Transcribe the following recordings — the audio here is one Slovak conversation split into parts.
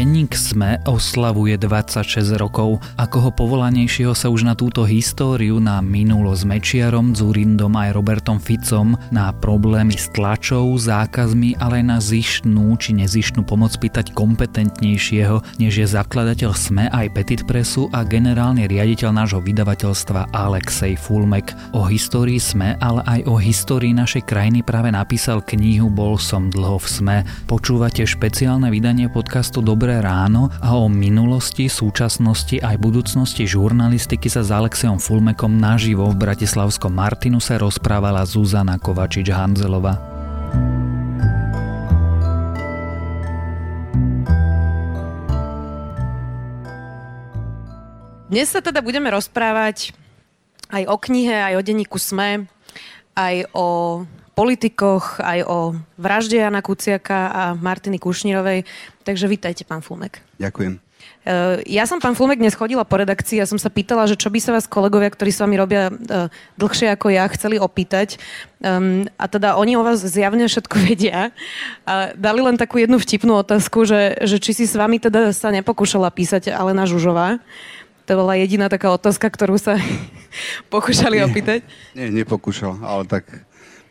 Denník SME oslavuje 26 rokov. Ako ho povolanejšieho sa už na túto históriu, na minulo s Mečiarom, Zurindom aj Robertom Ficom, na problémy s tlačou, zákazmi, ale aj na zištnú či nezištnú pomoc pýtať kompetentnejšieho, než je zakladateľ SME aj Petit Pressu a generálny riaditeľ nášho vydavateľstva Alexej Fulmek. O histórii SME, ale aj o histórii našej krajiny práve napísal knihu Bol som dlho v SME. Počúvate špeciálne vydanie podcastu Dobré Dobré ráno a o minulosti, súčasnosti aj budúcnosti žurnalistiky sa s Alexejom Fulmekom naživo v Bratislavskom Martinuse rozprávala Zuzana Kovačič-Hanzelová. Dnes sa teda budeme rozprávať aj o knihe, aj o denníku SME, aj o politikoch, aj o vražde Jana Kuciaka a Martiny Kušnírovej. Takže vítajte, pán Fulmek. Ďakujem. E, ja som, pán Fulmek, dnes chodila po redakcii a som sa pýtala, že čo by sa vás kolegovia, ktorí s vami robia e, dlhšie ako ja, chceli opýtať. Um, a teda oni o vás zjavne všetko vedia. A dali len takú jednu vtipnú otázku, že, že či si s vami teda sa nepokúšala písať Alena Žužová. To bola jediná taká otázka, ktorú sa pokúšali opýtať. Nie, nepokúšal, ale tak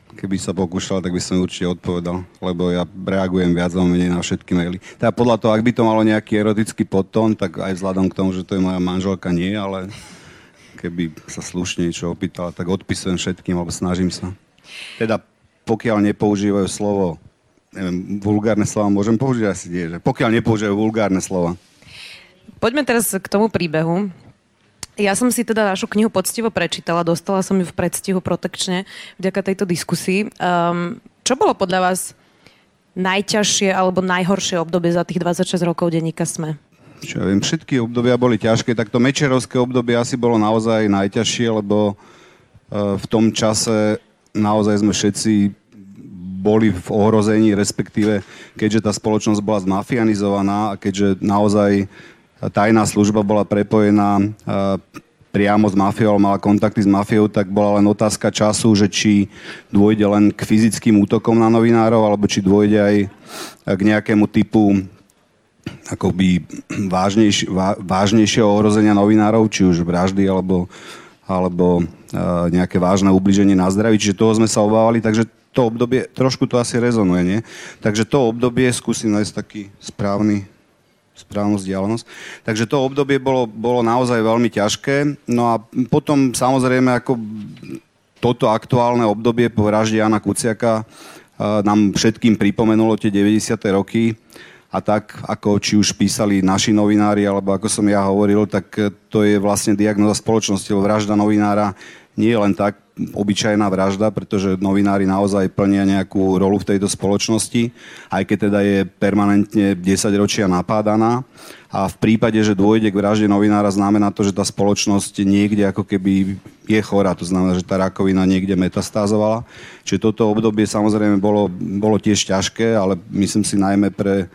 Keby sa pokúšal, tak by som určite odpovedal, lebo ja reagujem viac alebo menej na všetky maily. Teda podľa toho, ak by to malo nejaký erotický podtón, tak aj vzhľadom k tomu, že to je moja manželka, nie, ale keby sa slušne niečo opýtala, tak odpisujem všetkým, alebo snažím sa. Teda pokiaľ nepoužívajú slovo, neviem, vulgárne slova môžem použiť asi nie, že pokiaľ nepoužívajú vulgárne slova. Poďme teraz k tomu príbehu. Ja som si teda vašu knihu poctivo prečítala, dostala som ju v predstihu protekčne vďaka tejto diskusii. Um, čo bolo podľa vás najťažšie alebo najhoršie obdobie za tých 26 rokov denníka SME? Čo ja viem, všetky obdobia boli ťažké, tak to mečerovské obdobie asi bolo naozaj najťažšie, lebo uh, v tom čase naozaj sme všetci boli v ohrození, respektíve keďže tá spoločnosť bola zmafianizovaná a keďže naozaj tajná služba bola prepojená priamo s mafiou, mala kontakty s mafiou, tak bola len otázka času, že či dôjde len k fyzickým útokom na novinárov, alebo či dôjde aj k nejakému typu akoby vážnejš, vážnejšieho ohrozenia novinárov, či už vraždy, alebo, alebo nejaké vážne ubliženie na zdraví. Čiže toho sme sa obávali, takže to obdobie, trošku to asi rezonuje, nie? Takže to obdobie, skúsim nájsť taký správny správnu vzdialenosť. Takže to obdobie bolo, bolo naozaj veľmi ťažké. No a potom samozrejme ako toto aktuálne obdobie po vražde Jana Kuciaka nám všetkým pripomenulo tie 90. roky a tak, ako či už písali naši novinári, alebo ako som ja hovoril, tak to je vlastne diagnoza spoločnosti, lebo vražda novinára nie je len tak obyčajná vražda, pretože novinári naozaj plnia nejakú rolu v tejto spoločnosti, aj keď teda je permanentne 10 ročia napádaná. A v prípade, že dôjde k vražde novinára, znamená to, že tá spoločnosť niekde ako keby je chorá. To znamená, že tá rakovina niekde metastázovala. Čiže toto obdobie samozrejme bolo, bolo tiež ťažké, ale myslím si najmä pre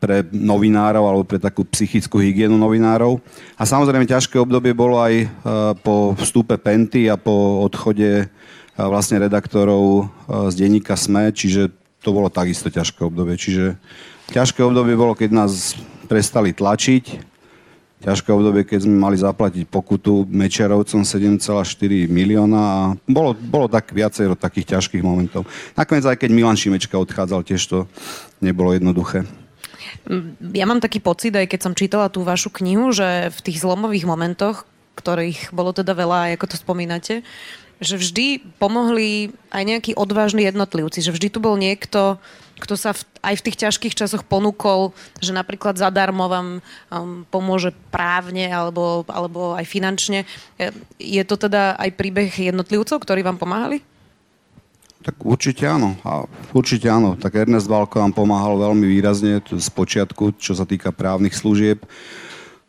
pre novinárov alebo pre takú psychickú hygienu novinárov. A samozrejme ťažké obdobie bolo aj eh, po vstupe Penty a po odchode eh, vlastne redaktorov z denníka SME, čiže to bolo takisto ťažké obdobie. Čiže ťažké obdobie bolo, keď nás prestali tlačiť, ťažké obdobie, keď sme mali zaplatiť pokutu Mečerovcom 7,4 milióna a bolo, bolo tak viacero takých ťažkých momentov. Nakoniec aj keď Milan Šimečka odchádzal, tiež to nebolo jednoduché. Ja mám taký pocit, aj keď som čítala tú vašu knihu, že v tých zlomových momentoch, ktorých bolo teda veľa, ako to spomínate, že vždy pomohli aj nejakí odvážni jednotlivci, že vždy tu bol niekto, kto sa v, aj v tých ťažkých časoch ponúkol, že napríklad zadarmo vám um, pomôže právne alebo, alebo aj finančne. Je to teda aj príbeh jednotlivcov, ktorí vám pomáhali? Tak určite áno. A určite áno. Tak Ernest Valko nám pomáhal veľmi výrazne z počiatku, čo sa týka právnych služieb.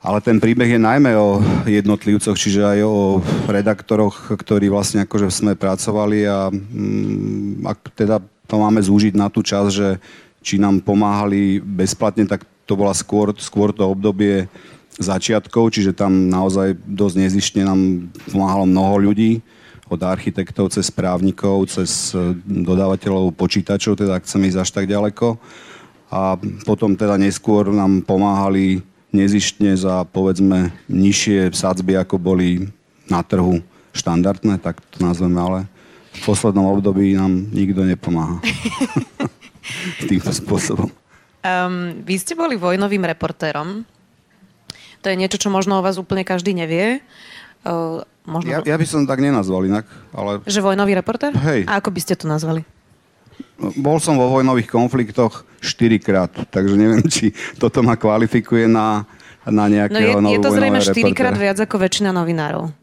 Ale ten príbeh je najmä o jednotlivcoch, čiže aj o redaktoroch, ktorí vlastne akože sme pracovali a mm, ak teda to máme zúžiť na tú čas, že či nám pomáhali bezplatne, tak to bola skôr, skôr to obdobie začiatkov, čiže tam naozaj dosť nezištne nám pomáhalo mnoho ľudí od architektov cez právnikov, cez e, dodávateľov počítačov, teda ak chceme ísť až tak ďaleko. a potom teda neskôr nám pomáhali nezištne za povedzme nižšie sadzby, ako boli na trhu štandardné, tak to nazveme, ale v poslednom období nám nikto nepomáha. Týmto spôsobom. Um, vy ste boli vojnovým reportérom. To je niečo, čo možno o vás úplne každý nevie. Uh, možno... ja, ja by som tak nenazval inak, ale... Že vojnový reportér? Hej. A ako by ste to nazvali? Bol som vo vojnových konfliktoch 4 krát, takže neviem, či toto ma kvalifikuje na, na nejakého no je, je to zrejme 4 krát viac ako väčšina novinárov.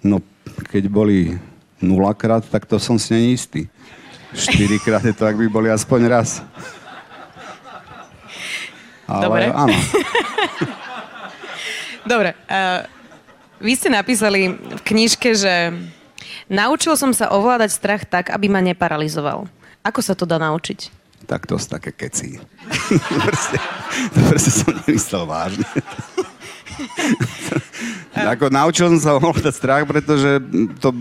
No, keď boli 0 krát, tak to som si není istý. 4 krát je to, ak by boli aspoň raz. Ale Dobre. áno. Dobre. Uh, vy ste napísali v knižke, že naučil som sa ovládať strach tak, aby ma neparalizoval. Ako sa to dá naučiť? Tak to sú také keci. proste, to proste som nemyslel vážne. ako naučil som sa ovládať strach, pretože to,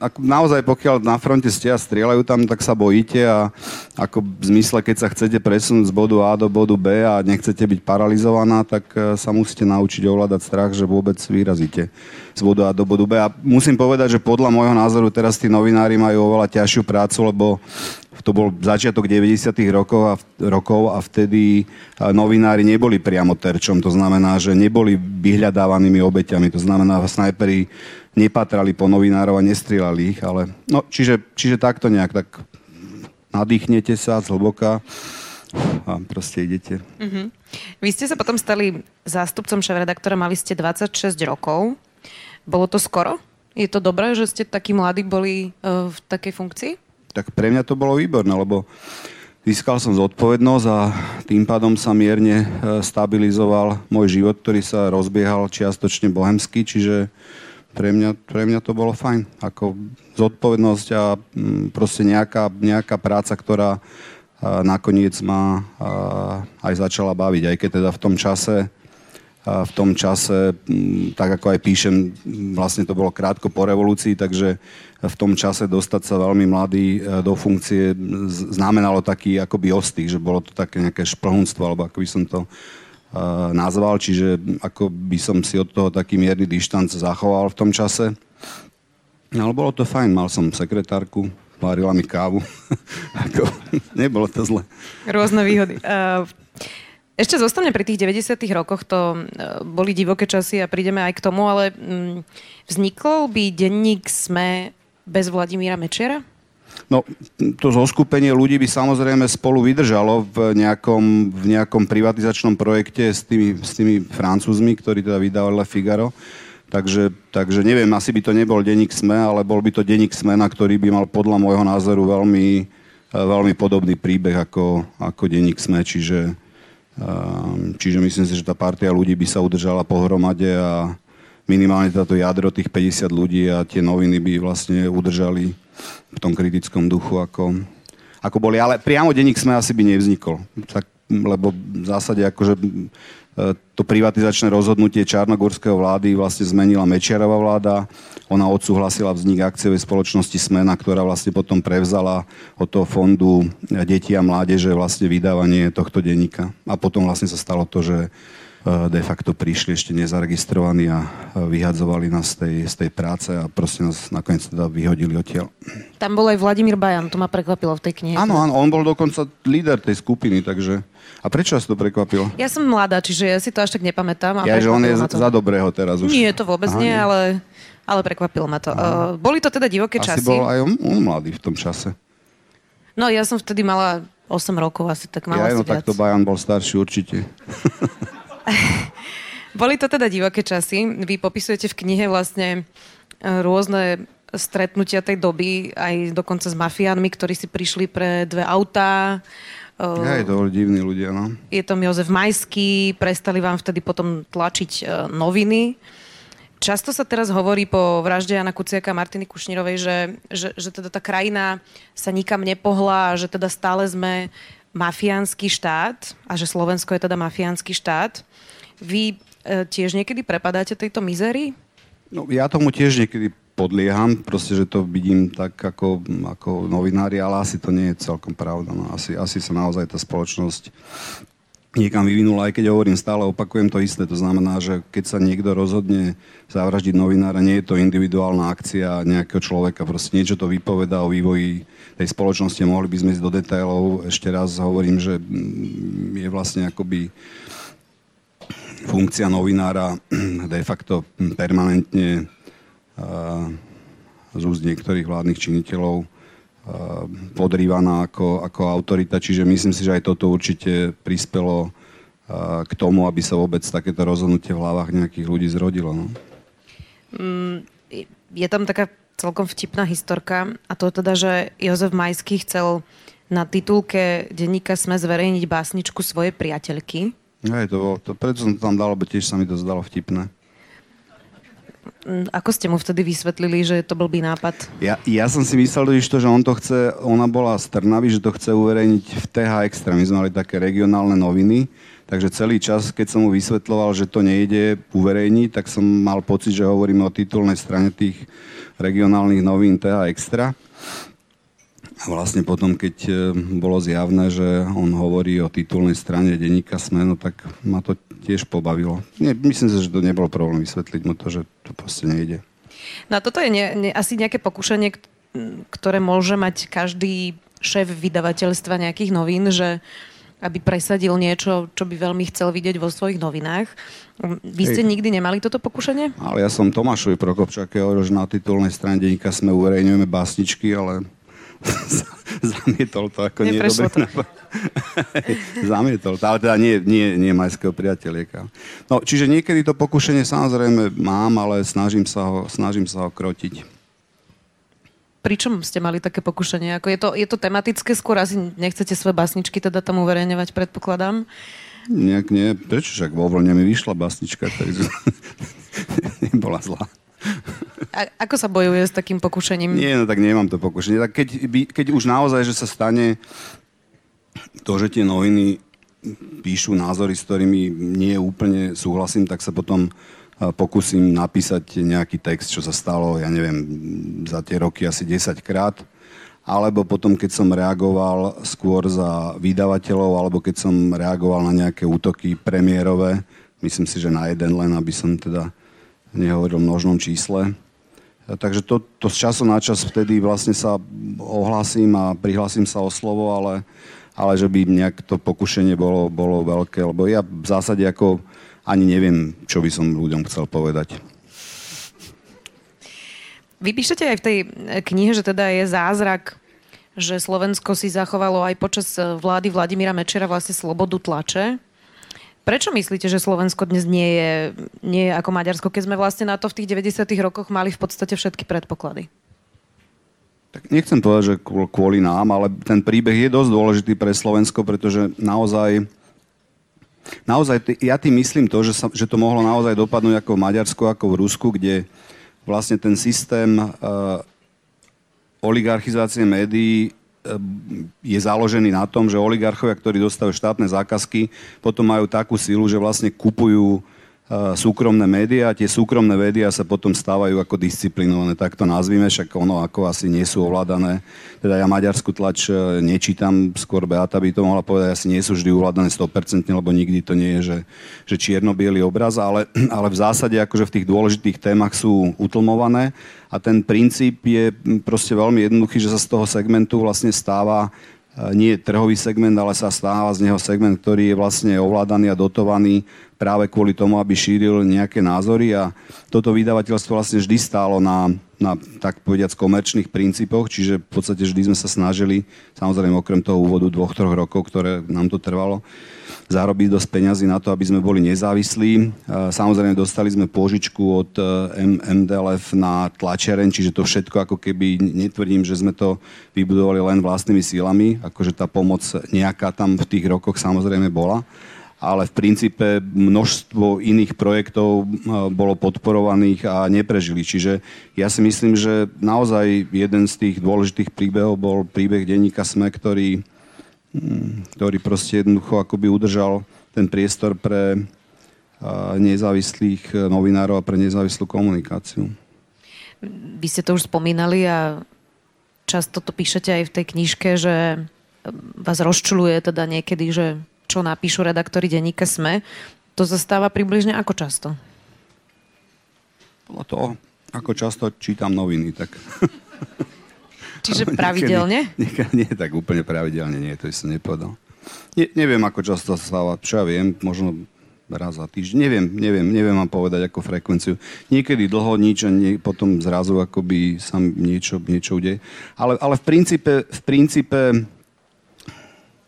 ako naozaj pokiaľ na fronte ste a strieľajú tam, tak sa bojíte a ako v zmysle, keď sa chcete presunúť z bodu A do bodu B a nechcete byť paralizovaná, tak e, sa musíte naučiť ovládať strach, že vôbec vyrazíte z bodu A do bodu B. A musím povedať, že podľa môjho názoru teraz tí novinári majú oveľa ťažšiu prácu, lebo to bol začiatok 90. rokov a, rokov a vtedy novinári neboli priamo terčom, to znamená, že neboli vyhľadávanými obeťami, to znamená, že snajperi nepatrali po novinárov a nestrieľali ich, ale no, čiže, čiže takto nejak, tak nadýchnete sa zhlboka a proste idete. Uh-huh. Vy ste sa potom stali zástupcom šéf-redaktora, mali ste 26 rokov. Bolo to skoro? Je to dobré, že ste takí mladí boli uh, v takej funkcii? tak pre mňa to bolo výborné, lebo získal som zodpovednosť a tým pádom sa mierne e, stabilizoval môj život, ktorý sa rozbiehal čiastočne bohemsky, čiže pre mňa, pre mňa to bolo fajn. Ako zodpovednosť a mm, proste nejaká, nejaká práca, ktorá nakoniec ma aj začala baviť, aj keď teda v tom čase v tom čase, mm, tak ako aj píšem, vlastne to bolo krátko po revolúcii, takže v tom čase dostať sa veľmi mladý e, do funkcie znamenalo taký akoby ostých, že bolo to také nejaké šplhunstvo, alebo ako by som to uh, nazval, čiže ako by som si od toho taký mierny dištanc zachoval v tom čase. Ale bolo to fajn, mal som sekretárku, varila mi kávu. ako, nebolo to zle. Rôzne výhody. Uh, ešte zostane pri tých 90. rokoch, to e, boli divoké časy a prídeme aj k tomu, ale mm, vznikol by denník SME bez Vladimíra Mečiara? No, to zoskupenie ľudí by samozrejme spolu vydržalo v nejakom, v nejakom privatizačnom projekte s tými, s tými francúzmi, ktorí teda vydávali Figaro. Takže, takže neviem, asi by to nebol denník SME, ale bol by to denník SME, na ktorý by mal podľa môjho názoru veľmi, e, veľmi podobný príbeh ako, ako denník SME, čiže čiže myslím si, že tá partia ľudí by sa udržala pohromade a minimálne táto jadro tých 50 ľudí a tie noviny by vlastne udržali v tom kritickom duchu, ako, ako boli. Ale priamo denník sme asi by nevznikol. Tak, lebo v zásade akože to privatizačné rozhodnutie Čarnogórského vlády vlastne zmenila Mečiarová vláda. Ona odsúhlasila vznik akciovej spoločnosti Smena, ktorá vlastne potom prevzala od toho fondu detí a mládeže vlastne vydávanie tohto denníka. A potom vlastne sa stalo to, že e, de facto prišli ešte nezaregistrovaní a e, vyhadzovali nás z tej, z tej práce a proste nás nakoniec teda vyhodili odtiaľ. Tam bol aj Vladimír Bajan, to ma prekvapilo v tej knihe. Áno, áno, on bol dokonca líder tej skupiny, takže... A prečo vás to prekvapilo? Ja som mladá, čiže ja si to až tak nepamätám. Ja, že on je za dobrého teraz už. Nie, to vôbec Aha, nie, nie, ale, ale prekvapilo ma to. Uh, boli to teda divoké asi časy. bol aj on, on mladý v tom čase. No ja som vtedy mala 8 rokov asi, tak mala ja, no, tak to Bajan bol starší určite. Boli to teda divoké časy. Vy popisujete v knihe vlastne e, rôzne stretnutia tej doby, aj dokonca s mafiánmi, ktorí si prišli pre dve autá. Ja, je to divní ľudia, no. Je to Jozef Majský, prestali vám vtedy potom tlačiť uh, noviny. Často sa teraz hovorí po vražde Jana Kuciaka a Martiny Kušnírovej, že, že, že teda tá krajina sa nikam nepohla, že teda stále sme mafiánsky štát a že Slovensko je teda mafiánsky štát. Vy e, tiež niekedy prepadáte tejto mizerii? No, ja tomu tiež niekedy podlieham, proste, že to vidím tak ako, ako novinári, ale asi to nie je celkom pravda. No, asi, asi sa naozaj tá spoločnosť niekam vyvinula, aj keď hovorím stále, opakujem to isté. To znamená, že keď sa niekto rozhodne zavraždiť novinára, nie je to individuálna akcia nejakého človeka, proste niečo to vypoveda o vývoji tej spoločnosti. Mohli by sme ísť do detailov. Ešte raz hovorím, že mm, je vlastne akoby funkcia novinára de facto permanentne z úst niektorých vládnych činiteľov podrývaná ako, ako autorita, čiže myslím si, že aj toto určite prispelo k tomu, aby sa vôbec takéto rozhodnutie v hlavách nejakých ľudí zrodilo. No. Mm, je tam taká celkom vtipná historka a to teda, že Jozef Majský chcel na titulke denníka Sme zverejniť básničku svojej priateľky. Aj, to bolo, to, preto som to tam dal, lebo tiež sa mi to zdalo vtipné. Ako ste mu vtedy vysvetlili, že to blbý nápad? Ja, ja som si myslel, že on to chce, ona bola z Trnavy, že to chce uverejniť v TH Extra. My sme mali také regionálne noviny, takže celý čas, keď som mu vysvetloval, že to nejde uverejniť, tak som mal pocit, že hovoríme o titulnej strane tých regionálnych novín TH Extra. A vlastne potom, keď e, bolo zjavné, že on hovorí o titulnej strane denníka SME, no tak ma to tiež pobavilo. Nie, myslím si, že to nebol problém vysvetliť mu to, že to proste nejde. No a toto je ne, ne, asi nejaké pokušenie, ktoré môže mať každý šéf vydavateľstva nejakých novín, že aby presadil niečo, čo by veľmi chcel vidieť vo svojich novinách. Vy ste Hej. nikdy nemali toto pokušenie? Ale ja som Tomášovi Prokopčák, hovoril, že na titulnej strane denníka sme uverejňujeme básničky, ale zamietol to ako nie dobre. zamietol to, ale teda nie, nie, nie majského priateľieka. No, čiže niekedy to pokušenie samozrejme mám, ale snažím sa ho, snažím sa ho krotiť. Pričom ste mali také pokušenie? Ako je, to, je to tematické skôr? Asi nechcete svoje basničky teda tam uverejňovať, predpokladám? Nejak nie. Prečo však vo vlne mi vyšla basnička, takže nebola zlá. A ako sa bojuje s takým pokušením? Nie, no tak nemám to pokušenie. Tak keď, keď už naozaj, že sa stane to, že tie noviny píšu názory, s ktorými nie úplne súhlasím, tak sa potom pokúsim napísať nejaký text, čo sa stalo, ja neviem, za tie roky asi 10 krát. Alebo potom, keď som reagoval skôr za vydavateľov, alebo keď som reagoval na nejaké útoky premiérové, myslím si, že na jeden len, aby som teda nehovoril o množnom čísle. Takže to, to z času na čas vtedy vlastne sa ohlasím a prihlasím sa o slovo, ale, ale že by nejak to pokušenie bolo, bolo veľké, lebo ja v zásade ako ani neviem, čo by som ľuďom chcel povedať. Vy píšete aj v tej knihe, že teda je zázrak, že Slovensko si zachovalo aj počas vlády Vladimíra Mečera vlastne slobodu tlače. Prečo myslíte, že Slovensko dnes nie je, nie je ako Maďarsko, keď sme vlastne na to v tých 90. rokoch mali v podstate všetky predpoklady? Tak nechcem povedať, že kvôli nám, ale ten príbeh je dosť dôležitý pre Slovensko, pretože naozaj, naozaj ja tým myslím to, že, sa, že to mohlo naozaj dopadnúť ako v Maďarsku, ako v Rusku, kde vlastne ten systém uh, oligarchizácie médií je založený na tom, že oligarchovia, ktorí dostávajú štátne zákazky, potom majú takú silu, že vlastne kupujú súkromné médiá. Tie súkromné médiá sa potom stávajú ako disciplinované, tak to nazvime, však ono ako asi nie sú ovládané. Teda ja maďarskú tlač e, nečítam, skôr Beata by to mohla povedať, asi nie sú vždy ovládané 100%, lebo nikdy to nie je, že, že čierno obraz, ale, ale v zásade akože v tých dôležitých témach sú utlmované a ten princíp je proste veľmi jednoduchý, že sa z toho segmentu vlastne stáva e, nie trhový segment, ale sa stáva z neho segment, ktorý je vlastne ovládaný a dotovaný práve kvôli tomu, aby šíril nejaké názory a toto vydavateľstvo vlastne vždy stálo na, na tak povediac komerčných princípoch, čiže v podstate vždy sme sa snažili, samozrejme okrem toho úvodu dvoch, troch rokov, ktoré nám to trvalo, zarobiť dosť peňazí na to, aby sme boli nezávislí. Samozrejme dostali sme pôžičku od e, MDLF na tlačiareň, čiže to všetko ako keby, netvrdím, že sme to vybudovali len vlastnými sílami, akože tá pomoc nejaká tam v tých rokoch samozrejme bola ale v princípe množstvo iných projektov eh, bolo podporovaných a neprežili. Čiže ja si myslím, že naozaj jeden z tých dôležitých príbehov bol príbeh denníka SME, ktorý, hm, ktorý proste jednoducho akoby udržal ten priestor pre eh, nezávislých novinárov a pre nezávislú komunikáciu. vy ste to už spomínali a často to píšete aj v tej knižke, že vás rozčuluje teda niekedy, že čo napíšu redaktori denníka SME. To zastáva približne ako často? Podľa toho, ako často čítam noviny, tak... Čiže pravidelne? Niekedy, niekedy, nie tak úplne pravidelne, nie, to som nepovedal. Ne, neviem, ako často sa stáva, čo ja viem, možno raz za týždeň. Neviem, neviem, neviem vám povedať ako frekvenciu. Niekedy dlho nič a nie, potom zrazu akoby sa niečo, niečo udeje. Ale, ale v princípe, v princípe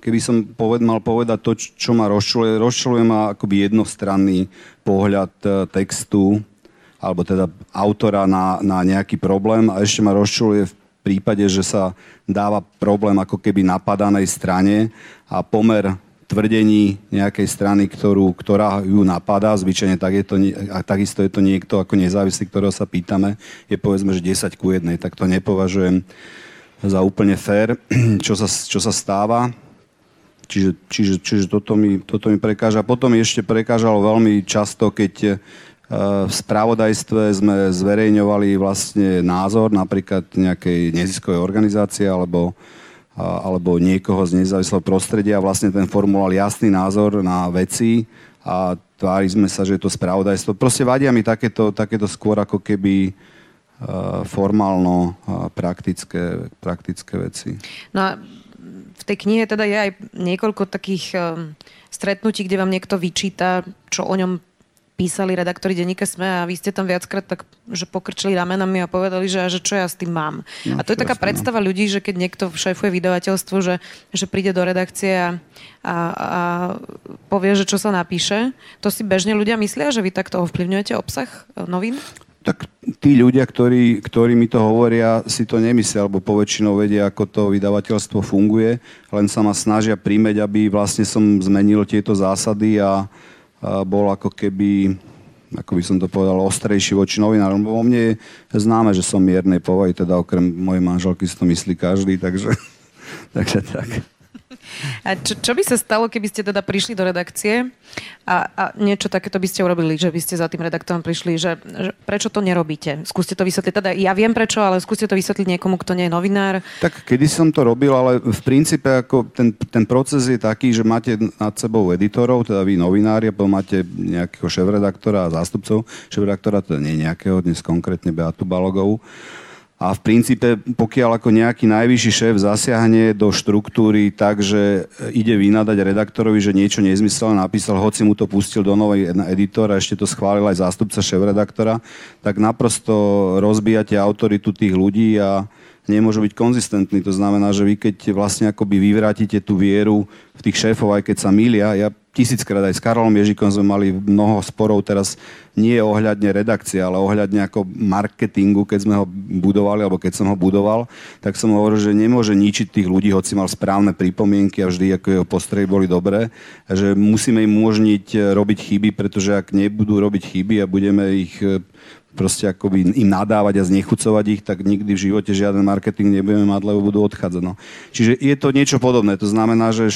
keby som poved, mal povedať to, čo ma rozčuluje, rozčuluje ma akoby jednostranný pohľad e, textu, alebo teda autora na, na nejaký problém a ešte ma rozčuluje v prípade, že sa dáva problém ako keby napadanej strane a pomer tvrdení nejakej strany, ktorú, ktorá ju napadá, zvyčajne tak je to, a takisto je to niekto ako nezávislý, ktorého sa pýtame, je povedzme, že 10 ku 1, tak to nepovažujem za úplne fér, čo sa, čo sa stáva. Čiže, čiže, čiže toto, mi, toto mi prekáža. Potom ešte prekážalo veľmi často, keď e, v spravodajstve sme zverejňovali vlastne názor napríklad nejakej neziskovej organizácie alebo alebo niekoho z nezávislého prostredia. Vlastne ten formuloval jasný názor na veci a tvári sme sa, že je to spravodajstvo. Proste vadia mi takéto, takéto skôr ako keby formálno praktické, praktické veci. No a v tej knihe teda je aj niekoľko takých stretnutí, kde vám niekto vyčíta, čo o ňom písali redaktori denníka SME a vy ste tam viackrát tak, že pokrčili ramenami a povedali, že, že čo ja s tým mám. No, a to je taká jasne, predstava no. ľudí, že keď niekto šéfuje vydavateľstvo, že, že príde do redakcie a, a, a povie, že čo sa napíše, to si bežne ľudia myslia, že vy takto ovplyvňujete obsah e, novín? Tak tí ľudia, ktorí, ktorí mi to hovoria, si to nemyslia, alebo poväčšinou vedia, ako to vydavateľstvo funguje, len sa ma snažia prímeť, aby vlastne som zmenil tieto zásady a, bol ako keby ako by som to povedal, ostrejší voči novinárom. O mne je známe, že som miernej povahy, teda okrem mojej manželky si to myslí každý, takže, takže tak. A čo, čo by sa stalo, keby ste teda prišli do redakcie a, a niečo takéto by ste urobili, že by ste za tým redaktorom prišli, že, že prečo to nerobíte? Skúste to vysvetliť. Teda ja viem prečo, ale skúste to vysvetliť niekomu, kto nie je novinár. Tak kedy som to robil, ale v princípe ako ten, ten proces je taký, že máte nad sebou editorov, teda vy novinári, potom máte nejakého šéf-redaktora a zástupcov šéf-redaktora, teda nie nejakého, dnes konkrétne Beatu Balogovú a v princípe, pokiaľ ako nejaký najvyšší šéf zasiahne do štruktúry tak, že ide vynadať redaktorovi, že niečo nezmyselné napísal, hoci mu to pustil do novej editora, ešte to schválil aj zástupca šéf-redaktora, tak naprosto rozbijate autoritu tých ľudí a nemôžu byť konzistentní. To znamená, že vy keď vlastne akoby vyvrátite tú vieru v tých šéfov, aj keď sa milia, ja tisíckrát aj s Karolom Ježikom sme mali mnoho sporov teraz nie ohľadne redakcie, ale ohľadne ako marketingu, keď sme ho budovali, alebo keď som ho budoval, tak som hovoril, že nemôže ničiť tých ľudí, hoci mal správne pripomienky a vždy ako jeho postrehy boli dobré, že musíme im umožniť robiť chyby, pretože ak nebudú robiť chyby a budeme ich proste akoby im nadávať a znechucovať ich, tak nikdy v živote žiaden marketing nebudeme mať, lebo budú odchádzať. No. Čiže je to niečo podobné. To znamená, že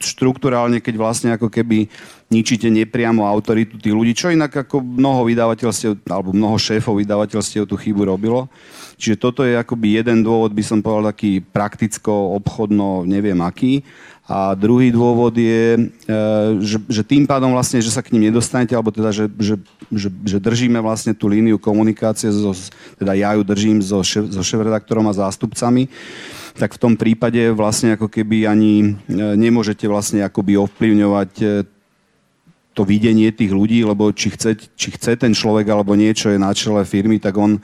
štruktúrálne, keď vlastne ako keby ničíte nepriamo autoritu tých ľudí, čo inak ako mnoho vydavateľstiev, alebo mnoho šéfov vydavateľstiev tú chybu robilo. Čiže toto je akoby jeden dôvod, by som povedal taký prakticko, obchodno, neviem aký. A druhý dôvod je, e, že, že tým pádom vlastne, že sa k ním nedostanete, alebo teda, že, že, že, že držíme vlastne tú líniu komunikácie, so, teda ja ju držím so, šef, so šéf-redaktorom a zástupcami, tak v tom prípade vlastne ako keby ani e, nemôžete vlastne akoby ovplyvňovať e, to videnie tých ľudí, lebo či chce, či chce ten človek alebo niečo je na čele firmy, tak on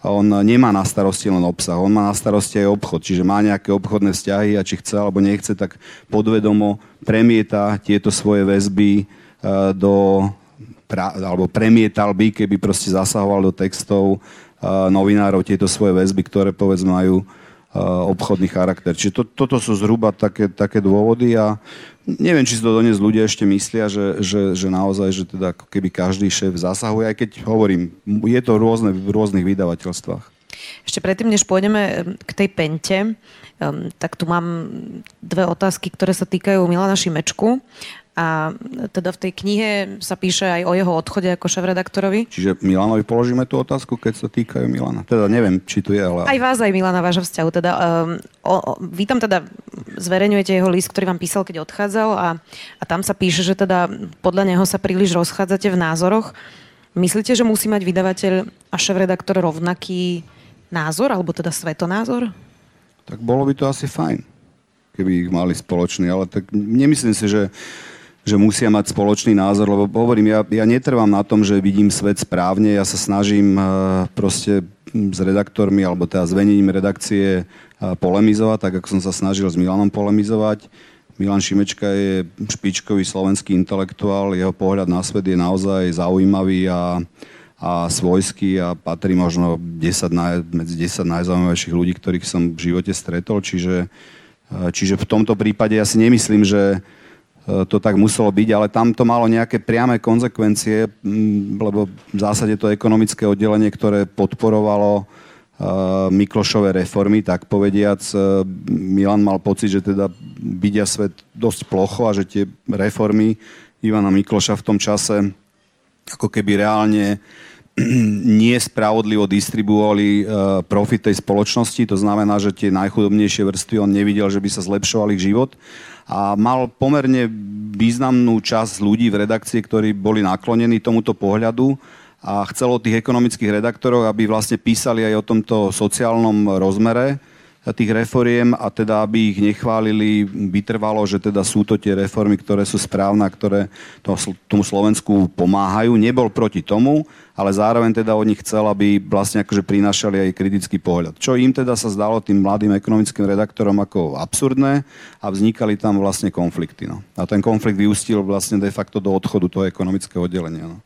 on nemá na starosti len obsah, on má na starosti aj obchod, čiže má nejaké obchodné vzťahy a či chce alebo nechce, tak podvedomo premieta tieto svoje väzby e, do, alebo premietal by, keby proste zasahoval do textov novinárov tieto svoje väzby, ktoré povedzme majú obchodný charakter. Čiže to, toto sú zhruba také, také dôvody a neviem, či si to dnes ľudia ešte myslia, že, že, že naozaj, že teda ako keby každý šéf zasahuje, aj keď hovorím, je to rôzne v rôznych vydavateľstvách. Ešte predtým, než pôjdeme k tej pente, tak tu mám dve otázky, ktoré sa týkajú Milana Šimečku. A teda v tej knihe sa píše aj o jeho odchode ako šéf-redaktorovi. Čiže Milanovi položíme tú otázku, keď sa týkajú Milana. Teda neviem, či tu je, ale... Aj vás, aj Milana, vášho vzťahu. Teda, um, o, o, vy tam teda zverejňujete jeho list, ktorý vám písal, keď odchádzal a, a tam sa píše, že teda podľa neho sa príliš rozchádzate v názoroch. Myslíte, že musí mať vydavateľ a šéf-redaktor rovnaký názor, alebo teda svetonázor? Tak bolo by to asi fajn, keby ich mali spoločný, ale tak nemyslím si, že že musia mať spoločný názor, lebo hovorím, ja, ja netrvám na tom, že vidím svet správne, ja sa snažím uh, proste s redaktormi, alebo teda s venením redakcie uh, polemizovať, tak ako som sa snažil s Milanom polemizovať. Milan Šimečka je špičkový slovenský intelektuál, jeho pohľad na svet je naozaj zaujímavý a, a svojský a patrí možno 10 naj, medzi 10 najzaujímavejších ľudí, ktorých som v živote stretol, čiže, čiže v tomto prípade ja si nemyslím, že E, to tak muselo byť, ale tam to malo nejaké priame konsekvencie, lebo v zásade to ekonomické oddelenie, ktoré podporovalo e, Miklošové reformy, tak povediac, e, Milan mal pocit, že teda vidia svet dosť plocho a že tie reformy Ivana Mikloša v tom čase ako keby reálne nespravodlivo distribuovali profit tej spoločnosti. To znamená, že tie najchudobnejšie vrstvy on nevidel, že by sa zlepšovali ich život a mal pomerne významnú časť ľudí v redakcii, ktorí boli naklonení tomuto pohľadu a chcelo tých ekonomických redaktorov, aby vlastne písali aj o tomto sociálnom rozmere tých reforiem a teda aby ich nechválili, vytrvalo, že teda sú to tie reformy, ktoré sú správne, ktoré tomu Slovensku pomáhajú. Nebol proti tomu, ale zároveň teda od nich chcel, aby vlastne akože prinášali aj kritický pohľad. Čo im teda sa zdalo tým mladým ekonomickým redaktorom ako absurdné a vznikali tam vlastne konflikty. No. A ten konflikt vyústil vlastne de facto do odchodu toho ekonomického oddelenia. No.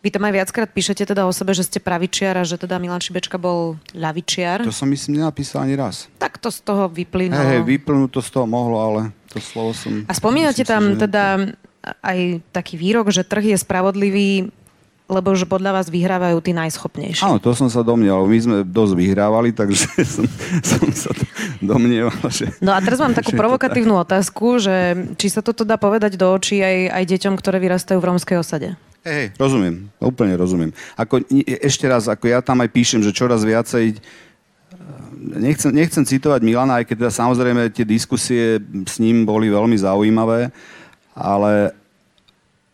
Vy tam aj viackrát píšete teda o sebe, že ste pravičiar a že teda Milan Šibečka bol ľavičiar. To som myslím nenapísal ani raz. Tak to z toho vyplynulo. Hej, hey, vyplnúť to z toho mohlo, ale to slovo som... A spomínate tam si, teda aj taký výrok, že trh je spravodlivý lebo že podľa vás vyhrávajú tí najschopnejší. Áno, to som sa domnieval. My sme dosť vyhrávali, takže som, som sa domnieval, že... No a teraz mám takú provokatívnu tak. otázku, že či sa toto dá povedať do očí aj, aj deťom, ktoré vyrastajú v rómskej osade? Hej, rozumiem, úplne rozumiem. Ako, ešte raz, ako ja tam aj píšem, že čoraz viacej nechcem, nechcem citovať Milana, aj keď teda samozrejme tie diskusie s ním boli veľmi zaujímavé, ale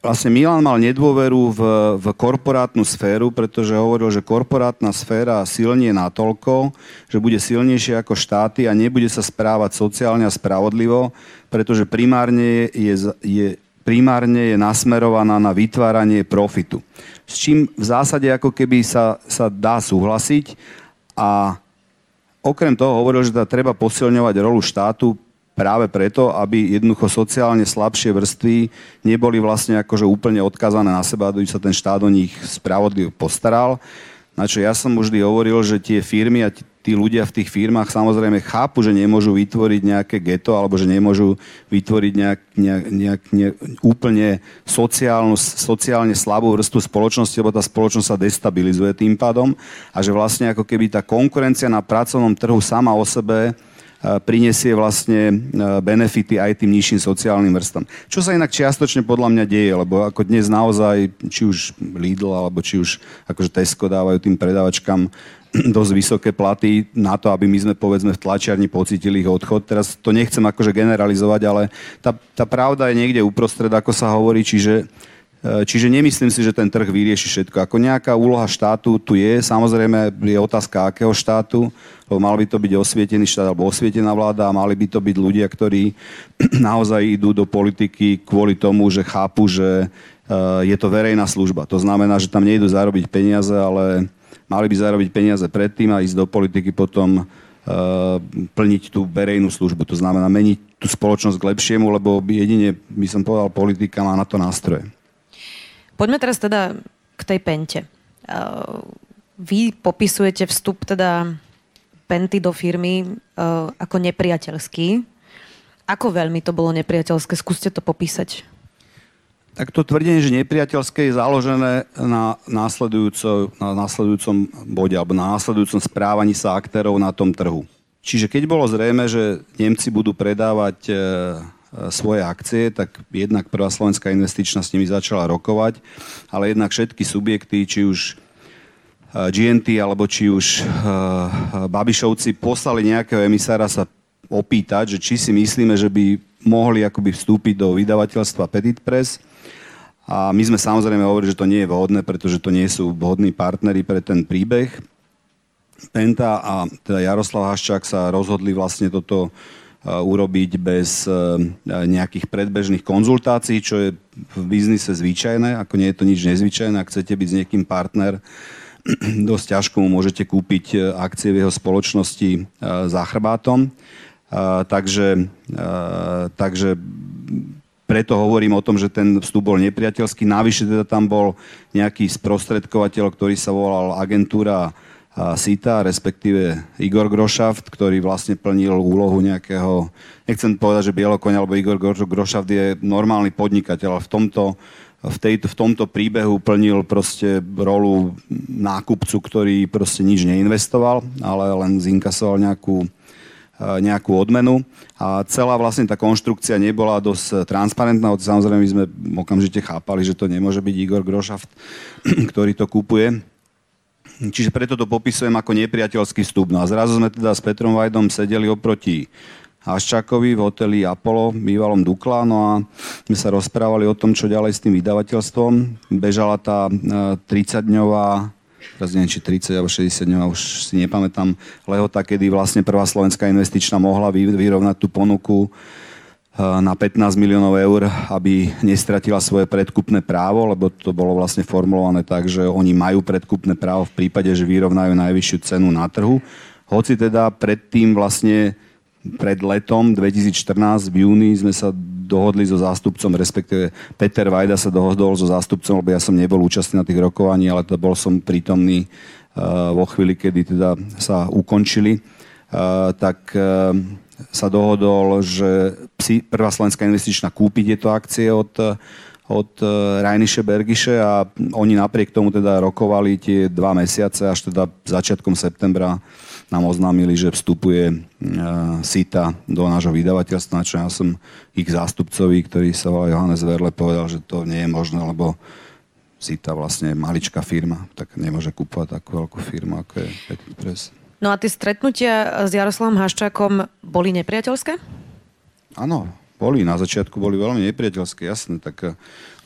vlastne Milan mal nedôveru v, v korporátnu sféru, pretože hovoril, že korporátna sféra silnie natoľko, že bude silnejšia ako štáty a nebude sa správať sociálne a spravodlivo, pretože primárne je, je, primárne je nasmerovaná na vytváranie profitu. S čím v zásade ako keby sa, sa dá súhlasiť a okrem toho hovoril, že teda treba posilňovať rolu štátu práve preto, aby jednoducho sociálne slabšie vrstvy neboli vlastne akože úplne odkazané na seba, aby sa ten štát o nich spravodlivo postaral. Na čo ja som vždy hovoril, že tie firmy a tí ľudia v tých firmách samozrejme chápu, že nemôžu vytvoriť nejaké geto alebo že nemôžu vytvoriť nejak, nejak, nejak, nejak úplne sociálnu, sociálne slabú vrstvu spoločnosti, lebo tá spoločnosť sa destabilizuje tým pádom a že vlastne ako keby tá konkurencia na pracovnom trhu sama o sebe prinesie vlastne benefity aj tým nižším sociálnym vrstom. Čo sa inak čiastočne podľa mňa deje, lebo ako dnes naozaj, či už Lidl, alebo či už akože Tesco dávajú tým predavačkám dosť vysoké platy na to, aby my sme povedzme v tlačiarni pocitili ich odchod. Teraz to nechcem akože generalizovať, ale tá, tá pravda je niekde uprostred, ako sa hovorí, čiže E, čiže nemyslím si, že ten trh vyrieši všetko. Ako nejaká úloha štátu tu je, samozrejme je otázka akého štátu, lebo mal by to byť osvietený štát alebo osvietená vláda a mali by to byť ľudia, ktorí naozaj idú do politiky kvôli tomu, že chápu, že e, je to verejná služba. To znamená, že tam nejdu zarobiť peniaze, ale mali by zarobiť peniaze predtým a ísť do politiky potom e, plniť tú verejnú službu. To znamená meniť tú spoločnosť k lepšiemu, lebo jedine, by som povedal, politika má na to nástroje. Poďme teraz teda k tej pente. Vy popisujete vstup teda penty do firmy ako nepriateľský. Ako veľmi to bolo nepriateľské? Skúste to popísať. Tak to tvrdenie, že nepriateľské je založené na, na následujúcom bode alebo na následujúcom správaní sa aktérov na tom trhu. Čiže keď bolo zrejme, že Nemci budú predávať e, e, svoje akcie, tak jednak prvá slovenská investičná s nimi začala rokovať, ale jednak všetky subjekty, či už GNT alebo či už Babišovci poslali nejakého emisára sa opýtať, že či si myslíme, že by mohli akoby vstúpiť do vydavateľstva Petit Press. A my sme samozrejme hovorili, že to nie je vhodné, pretože to nie sú vhodní partnery pre ten príbeh. Penta a teda Jaroslav Haščák sa rozhodli vlastne toto urobiť bez nejakých predbežných konzultácií, čo je v biznise zvyčajné, ako nie je to nič nezvyčajné, ak chcete byť s niekým partner, dosť ťažko mu môžete kúpiť akcie v jeho spoločnosti za chrbátom. Takže, takže preto hovorím o tom, že ten vstup bol nepriateľský. Navyše teda tam bol nejaký sprostredkovateľ, ktorý sa volal agentúra SITA, respektíve Igor Grošaft, ktorý vlastne plnil úlohu nejakého, nechcem povedať, že Bielokoň alebo Igor Grošaft je normálny podnikateľ, ale v tomto, v, tejto, v tomto príbehu plnil proste rolu nákupcu, ktorý proste nič neinvestoval, ale len zinkasoval nejakú, nejakú odmenu. A celá vlastne tá konštrukcia nebola dosť transparentná, samozrejme my sme okamžite chápali, že to nemôže byť Igor Grošaft, ktorý to kúpuje Čiže preto to popisujem ako nepriateľský vstup. No a zrazu sme teda s Petrom Vajdom sedeli oproti Haščákovi v hoteli Apollo, bývalom Dukla, no a my sa rozprávali o tom, čo ďalej s tým vydavateľstvom. Bežala tá 30-dňová e, teraz neviem, či 30 alebo 60 dňová, už si nepamätám, lehota, kedy vlastne prvá slovenská investičná mohla vyrovnať tú ponuku na 15 miliónov eur, aby nestratila svoje predkupné právo, lebo to bolo vlastne formulované tak, že oni majú predkupné právo v prípade, že vyrovnajú najvyššiu cenu na trhu. Hoci teda predtým vlastne pred letom 2014 v júni sme sa dohodli so zástupcom, respektíve Peter Vajda sa dohodol so zástupcom, lebo ja som nebol účastný na tých rokovaní, ale to bol som prítomný uh, vo chvíli, kedy teda sa ukončili. Uh, tak uh, sa dohodol, že prvá slovenská investičná kúpi tieto akcie od, od e, Rajniše Bergiše a oni napriek tomu teda rokovali tie dva mesiace, až teda začiatkom septembra nám oznámili, že vstupuje uh, SITA do nášho vydavateľstva, čo ja som ich zástupcovi, ktorý sa volá Johannes Verle, povedal, že to nie je možné, lebo SITA vlastne je maličká firma, tak nemôže kúpovať takú veľkú firmu, ako je Petit Press. No a tie stretnutia s Jaroslavom Haščákom boli nepriateľské? Áno, boli. Na začiatku boli veľmi nepriateľské, jasné. Tak eh,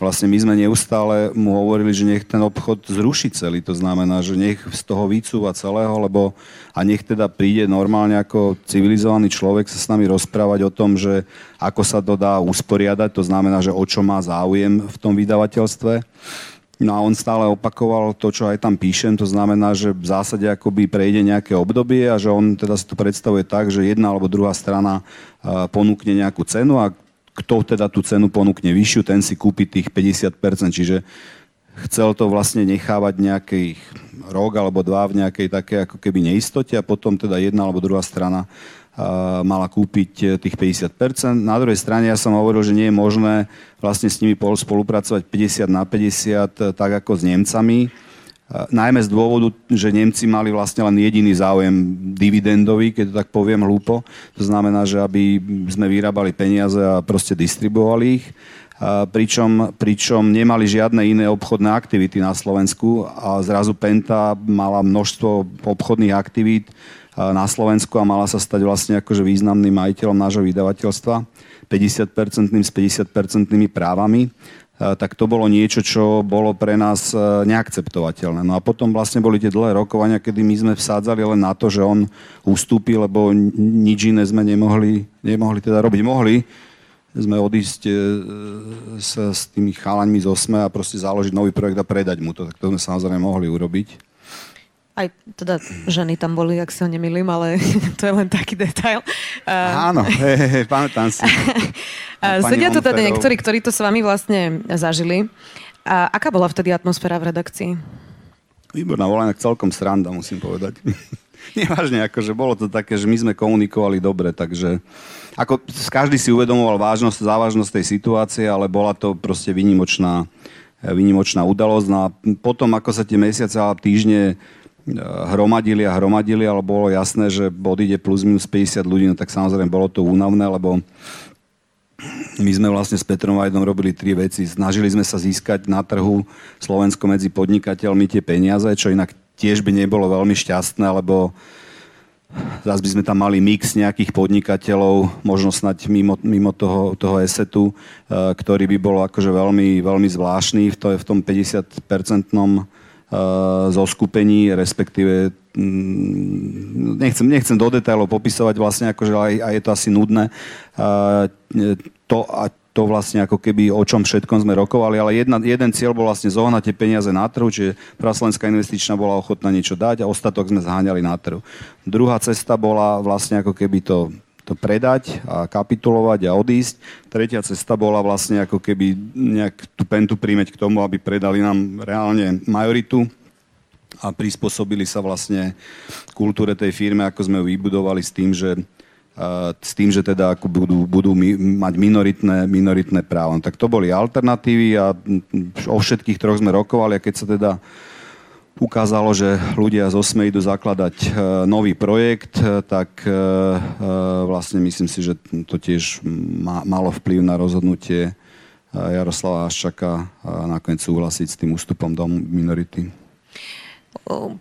vlastne my sme neustále mu hovorili, že nech ten obchod zruší celý. To znamená, že nech z toho vycúva celého, lebo a nech teda príde normálne ako civilizovaný človek sa s nami rozprávať o tom, že ako sa to dá usporiadať. To znamená, že o čo má záujem v tom vydavateľstve. No a on stále opakoval to, čo aj tam píšem, to znamená, že v zásade akoby prejde nejaké obdobie a že on teda si to predstavuje tak, že jedna alebo druhá strana ponúkne nejakú cenu a kto teda tú cenu ponúkne vyššiu, ten si kúpi tých 50%, čiže chcel to vlastne nechávať nejaký rok alebo dva v nejakej také ako keby neistote a potom teda jedna alebo druhá strana mala kúpiť e, tých 50%. Na druhej strane ja som hovoril, že nie je možné vlastne s nimi spolupracovať 50 na 50 e, tak ako s Nemcami. Najmä z dôvodu, že Nemci mali vlastne len jediný záujem dividendový, keď to tak poviem hlúpo. To znamená, že aby sme vyrábali peniaze a proste distribuovali ich. Pričom, pričom nemali žiadne iné obchodné aktivity na Slovensku a zrazu Penta mala množstvo obchodných aktivít, na Slovensku a mala sa stať vlastne akože významným majiteľom nášho vydavateľstva, 50-percentným s 50-percentnými právami, tak to bolo niečo, čo bolo pre nás e, neakceptovateľné. No a potom vlastne boli tie dlhé rokovania, kedy my sme vsádzali len na to, že on ustúpi, lebo nič iné sme nemohli, nemohli teda robiť. Mohli sme odísť e, sa s tými chalaňmi z osme a proste založiť nový projekt a predať mu to. Tak to sme samozrejme mohli urobiť. Aj teda ženy tam boli, ak sa nemýlim, ale to je len taký detail. Áno, he, he, he, pamätám si. Sedia tu teda niektorí, ktorí to s vami vlastne zažili. A aká bola vtedy atmosféra v redakcii? Výborná, bola celkom sranda, musím povedať. Nevážne, akože bolo to také, že my sme komunikovali dobre, takže ako každý si uvedomoval vážnosť, závažnosť tej situácie, ale bola to proste výnimočná, výnimočná udalosť. No a potom, ako sa tie mesiace a týždne hromadili a hromadili, ale bolo jasné, že odíde plus minus 50 ľudí, no tak samozrejme bolo to únavné, lebo my sme vlastne s Petrom Vajdom robili tri veci. Snažili sme sa získať na trhu Slovensko medzi podnikateľmi tie peniaze, čo inak tiež by nebolo veľmi šťastné, lebo zase by sme tam mali mix nejakých podnikateľov, možno snať mimo, mimo toho, toho esetu, eh, ktorý by bol akože veľmi, veľmi zvláštny v, to, v tom 50-percentnom Eh, zoskupení, respektíve mm, nechcem, nechcem do detailov popisovať vlastne, akože aj, aj je to asi nudné. Eh, to, a to vlastne ako keby o čom všetkom sme rokovali, ale jedna, jeden cieľ bol vlastne zohnať tie peniaze na trhu, čiže Praslovenská investičná bola ochotná niečo dať a ostatok sme zháňali na trhu. Druhá cesta bola vlastne ako keby to to predať a kapitulovať a odísť. Tretia cesta bola vlastne ako keby nejak tú pentu príjmeť k tomu, aby predali nám reálne majoritu a prispôsobili sa vlastne kultúre tej firmy, ako sme ju vybudovali s tým, že s tým, že teda ako budú, budú mať minoritné, minoritné právo. No tak to boli alternatívy a o všetkých troch sme rokovali a keď sa teda ukázalo, že ľudia z Osme idú zakladať e, nový projekt, e, tak e, vlastne myslím si, že to tiež malo vplyv na rozhodnutie Jaroslava Aščaka a nakoniec súhlasiť s tým ústupom do minority.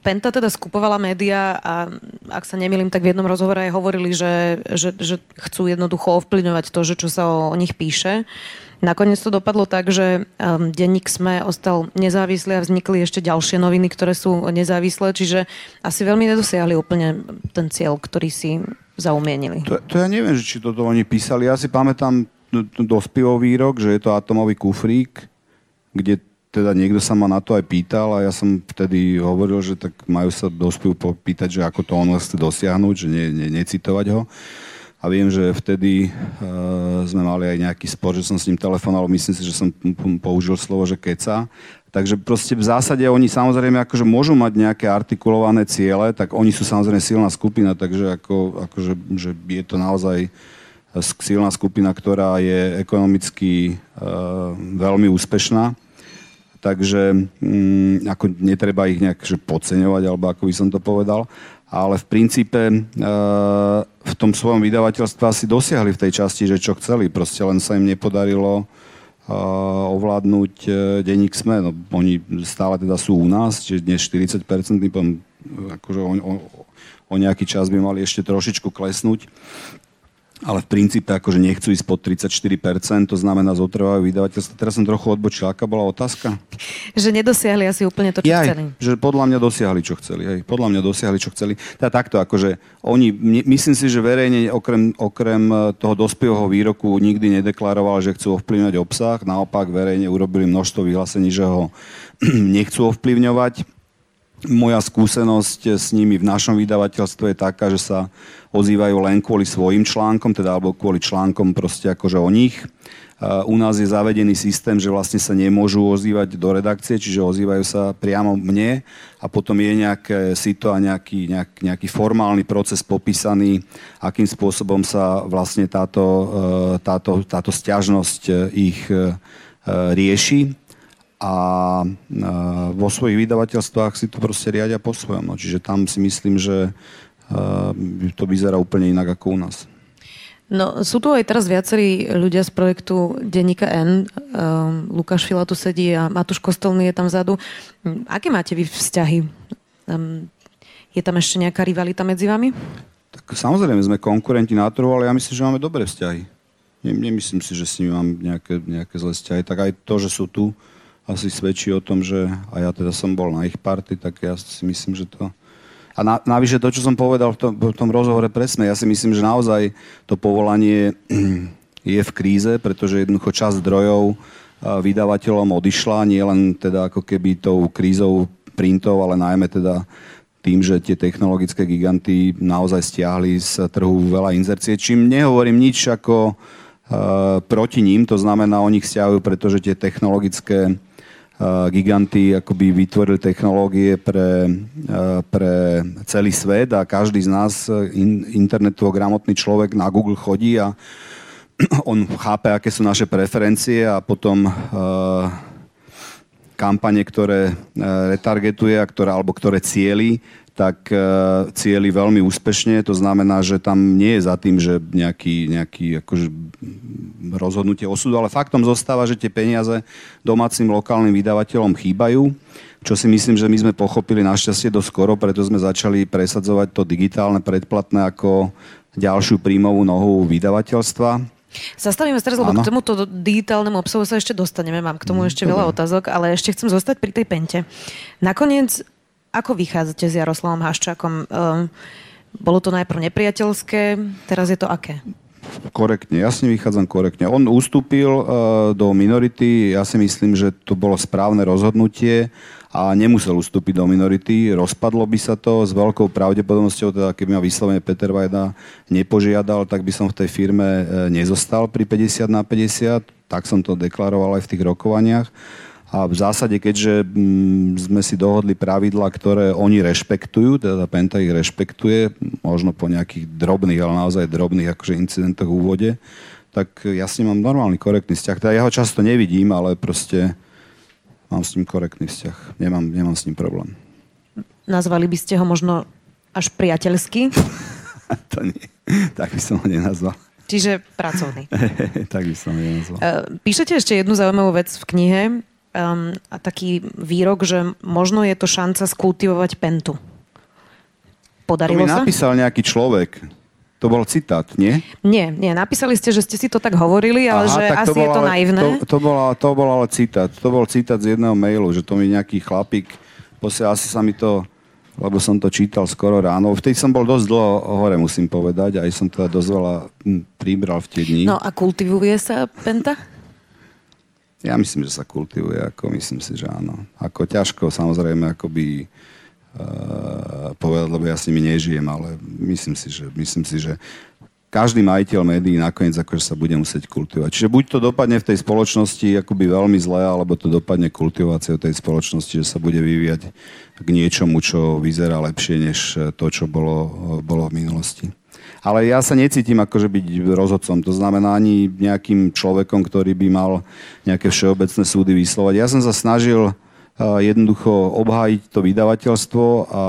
Penta teda skupovala médiá a ak sa nemýlim, tak v jednom rozhovore aj hovorili, že, že, že chcú jednoducho ovplyvňovať to, že čo sa o, o nich píše. Nakoniec to dopadlo tak, že um, denník SME ostal nezávislý a vznikli ešte ďalšie noviny, ktoré sú nezávislé, čiže asi veľmi nedosiahli úplne ten cieľ, ktorý si zaumienili. To, to ja neviem, či toto oni písali. Ja si pamätám dospivý výrok, že je to atomový kufrík, kde teda niekto sa ma na to aj pýtal a ja som vtedy hovoril, že tak majú sa dospiv popýtať, že ako to on chce dosiahnuť, že ne, ne, necitovať ho. A viem, že vtedy uh, sme mali aj nejaký spor, že som s ním telefonoval, myslím si, že som použil slovo, že keca. Takže proste v zásade oni samozrejme akože môžu mať nejaké artikulované ciele, tak oni sú samozrejme silná skupina, takže ako, akože, že je to naozaj silná skupina, ktorá je ekonomicky uh, veľmi úspešná. Takže mm, ako netreba ich nejak že podceňovať, alebo ako by som to povedal ale v princípe e, v tom svojom vydavateľstve asi dosiahli v tej časti, že čo chceli, proste len sa im nepodarilo e, ovládnuť e, denník SME. No, oni stále teda sú u nás, čiže dnes 40%, akože o, o, o nejaký čas by mali ešte trošičku klesnúť ale v princípe akože nechcú ísť pod 34%, to znamená zotrvajú vydavateľstvo. Teraz som trochu odbočil. Aká bola otázka? Že nedosiahli asi úplne to, čo Jaj, chceli. Že podľa mňa dosiahli, čo chceli. Hej. Podľa mňa dosiahli, čo chceli. Teda takto, akože oni, myslím si, že verejne okrem, okrem e, toho dospieho výroku nikdy nedeklaroval, že chcú ovplyvňovať obsah. Naopak verejne urobili množstvo vyhlásení, že ho nechcú ovplyvňovať moja skúsenosť s nimi v našom vydavateľstve je taká, že sa ozývajú len kvôli svojim článkom, teda alebo kvôli článkom proste akože o nich. U nás je zavedený systém, že vlastne sa nemôžu ozývať do redakcie, čiže ozývajú sa priamo mne a potom je nejaké sito a nejaký, nejak, nejaký formálny proces popísaný, akým spôsobom sa vlastne táto, e, táto, táto stiažnosť e, ich e, rieši a vo svojich vydavateľstvách si to proste riadia po svojom. No. Čiže tam si myslím, že to vyzerá úplne inak ako u nás. No, sú tu aj teraz viacerí ľudia z projektu Denníka N. Um, Lukáš Fila tu sedí a Matúš Kostelný je tam vzadu. Aké máte vy vzťahy? Um, je tam ešte nejaká rivalita medzi vami? Tak samozrejme, sme konkurenti na trhu, ale ja myslím, že máme dobré vzťahy. Nemyslím si, že s nimi mám nejaké, nejaké zlé vzťahy. Tak aj to, že sú tu, asi svedčí o tom, že a ja teda som bol na ich party, tak ja si myslím, že to... A na, navyše to, čo som povedal v tom, v tom rozhovore presne, ja si myslím, že naozaj to povolanie je v kríze, pretože jednoducho čas zdrojov vydavateľom odišla, nie len teda ako keby tou krízou printov, ale najmä teda tým, že tie technologické giganty naozaj stiahli z trhu veľa inzercie, čím nehovorím nič ako uh, proti ním, to znamená, oni ich stiahujú, pretože tie technologické giganty akoby vytvorili technológie pre, pre celý svet a každý z nás, internetovo gramotný človek na Google chodí a on chápe, aké sú naše preferencie a potom kampane, ktoré retargetuje a ktoré, alebo ktoré cieli, tak cieli veľmi úspešne. To znamená, že tam nie je za tým, že nejaký, nejaký akože rozhodnutie osudu, ale faktom zostáva, že tie peniaze domácim lokálnym vydavateľom chýbajú čo si myslím, že my sme pochopili našťastie dosť skoro, preto sme začali presadzovať to digitálne predplatné ako ďalšiu príjmovú nohu vydavateľstva. Zastavíme sa teraz, lebo k tomuto digitálnemu obsahu sa ešte dostaneme. Mám k tomu mm, ešte veľa otázok, ale ešte chcem zostať pri tej pente. Nakoniec, ako vychádzate s Jaroslavom Haščákom? Um, bolo to najprv nepriateľské, teraz je to aké? Korektne, ja s ním vychádzam korektne. On ustúpil uh, do minority, ja si myslím, že to bolo správne rozhodnutie a nemusel ustúpiť do minority. Rozpadlo by sa to s veľkou pravdepodobnosťou, teda keby ma vyslovene Peter Vajda nepožiadal, tak by som v tej firme e, nezostal pri 50 na 50. Tak som to deklaroval aj v tých rokovaniach. A v zásade, keďže mm, sme si dohodli pravidla, ktoré oni rešpektujú, teda Penta ich rešpektuje, možno po nejakých drobných, ale naozaj drobných akože incidentoch v úvode, tak ja s ním mám normálny, korektný vzťah. Teda ja ho často nevidím, ale proste mám s ním korektný vzťah. Nemám, nemám s ním problém. Nazvali by ste ho možno až priateľský? to nie. Tak by som ho nenazval. Čiže pracovný. tak by som ho nenazval. Uh, píšete ešte jednu zaujímavú vec v knihe um, a taký výrok, že možno je to šanca skultivovať pentu. Podarilo to mi sa? napísal nejaký človek. To bol citát, nie? Nie, nie. Napísali ste, že ste si to tak hovorili, ale Aha, že asi to je to naivné. To, to, bol, to bol ale citát. To bol citát z jedného mailu, že to mi nejaký chlapík, posiaľ asi sa mi to, lebo som to čítal skoro ráno. Vtedy som bol dosť dlho hore, musím povedať. Aj som teda dosť veľa hm, pribral v tie dni. No a kultivuje sa Penta? Ja myslím, že sa kultivuje, ako myslím si, že áno. Ako ťažko, samozrejme, akoby uh, povedať, lebo ja s nimi nežijem, ale myslím si, že, myslím si, že každý majiteľ médií nakoniec akože sa bude musieť kultivovať. Čiže buď to dopadne v tej spoločnosti akoby veľmi zle, alebo to dopadne kultiváciou tej spoločnosti, že sa bude vyvíjať k niečomu, čo vyzerá lepšie, než to, čo bolo, bolo v minulosti. Ale ja sa necítim akože byť rozhodcom. To znamená ani nejakým človekom, ktorý by mal nejaké všeobecné súdy vyslovať. Ja som sa snažil jednoducho obhájiť to vydavateľstvo a,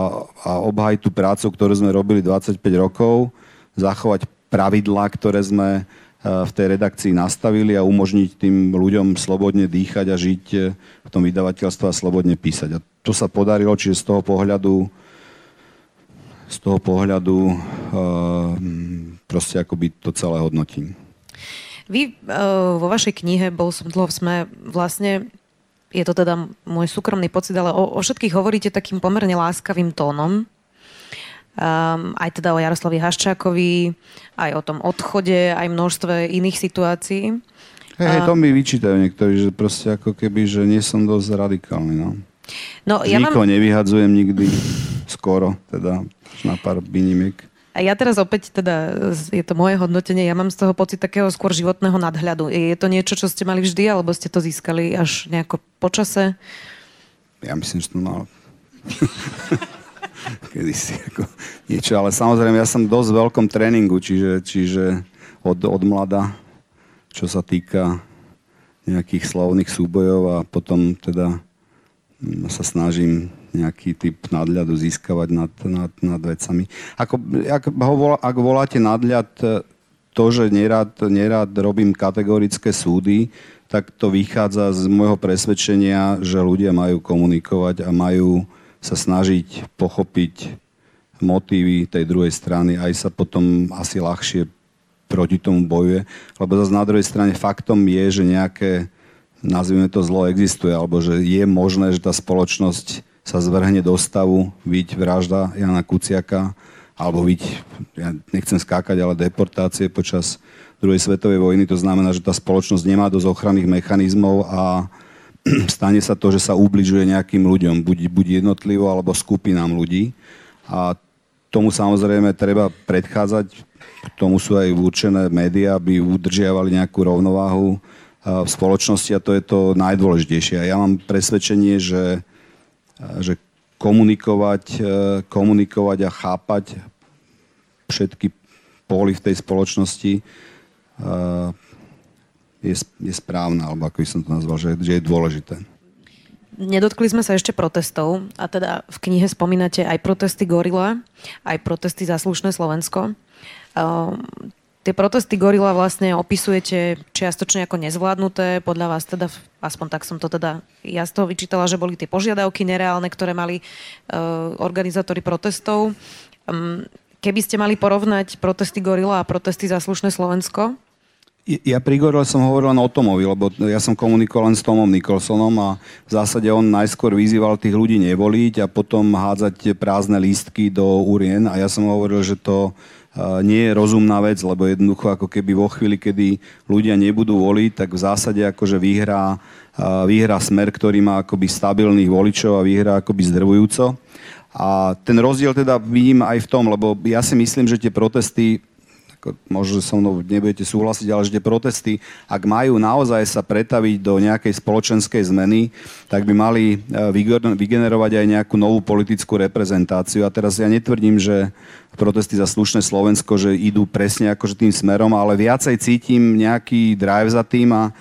a obhájiť tú prácu, ktorú sme robili 25 rokov, zachovať pravidlá, ktoré sme v tej redakcii nastavili a umožniť tým ľuďom slobodne dýchať a žiť e, v tom vydavateľstve a slobodne písať. A to sa podarilo, čiže z toho pohľadu z toho pohľadu uh, proste akoby to celé hodnotím. Vy uh, vo vašej knihe Bol som dlho v sme vlastne je to teda môj súkromný pocit, ale o, o všetkých hovoríte takým pomerne láskavým tónom. Um, aj teda o Jaroslavi Haščákovi, aj o tom odchode, aj množstve iných situácií. Hej, to mi vyčítajú niektorí, že proste ako keby, že nie som dosť radikálny, no. No, ja Nikoho mám... nevyhadzujem nikdy, skoro, teda na pár výnimiek. A ja teraz opäť, teda, je to moje hodnotenie, ja mám z toho pocit takého skôr životného nadhľadu. Je to niečo, čo ste mali vždy, alebo ste to získali až nejako počase? Ja myslím, že to mal kedy si ako niečo, ale samozrejme ja som dosť v veľkom tréningu, čiže, čiže od, od mlada, čo sa týka nejakých slovných súbojov a potom teda mm, sa snažím nejaký typ nadľadu získavať nad, nad, nad vecami. Ako, ak, ho ak voláte nadľad, to, že nerad, nerad robím kategorické súdy, tak to vychádza z môjho presvedčenia, že ľudia majú komunikovať a majú sa snažiť pochopiť motívy tej druhej strany, aj sa potom asi ľahšie proti tomu bojuje. Lebo zase na druhej strane faktom je, že nejaké, nazvime to zlo, existuje, alebo že je možné, že tá spoločnosť sa zvrhne do stavu, byť vražda Jana Kuciaka, alebo byť, ja nechcem skákať, ale deportácie počas druhej svetovej vojny. To znamená, že tá spoločnosť nemá dosť ochranných mechanizmov a stane sa to, že sa ubližuje nejakým ľuďom, buď, buď jednotlivo, alebo skupinám ľudí. A tomu samozrejme treba predchádzať. K tomu sú aj určené médiá, aby udržiavali nejakú rovnováhu v spoločnosti a to je to najdôležitejšie. A ja mám presvedčenie, že že komunikovať, e, komunikovať a chápať všetky póly v tej spoločnosti e, je, je správna, alebo ako by som to nazval, že, že je dôležité. nedotkli sme sa ešte protestov a teda v knihe spomínate aj protesty Gorila, aj protesty za slušné Slovensko. Tie protesty Gorila vlastne opisujete čiastočne ako nezvládnuté. Podľa vás teda, aspoň tak som to teda ja z toho vyčítala, že boli tie požiadavky nereálne, ktoré mali uh, organizátori protestov. Um, keby ste mali porovnať protesty Gorila a protesty za slušné Slovensko, ja pri Gorille som hovoril len o Tomovi, lebo ja som komunikoval len s Tomom Nicholsonom a v zásade on najskôr vyzýval tých ľudí nevoliť a potom hádzať prázdne lístky do urien a ja som hovoril, že to nie je rozumná vec, lebo jednoducho ako keby vo chvíli, kedy ľudia nebudú voliť, tak v zásade akože vyhrá, vyhrá smer, ktorý má akoby stabilných voličov a vyhrá akoby zdrvujúco. A ten rozdiel teda vidím aj v tom, lebo ja si myslím, že tie protesty možno, so mnou nebudete súhlasiť, ale že tie protesty, ak majú naozaj sa pretaviť do nejakej spoločenskej zmeny, tak by mali e, vygenerovať aj nejakú novú politickú reprezentáciu. A teraz ja netvrdím, že protesty za slušné Slovensko, že idú presne akože tým smerom, ale viacej cítim nejaký drive za tým a e,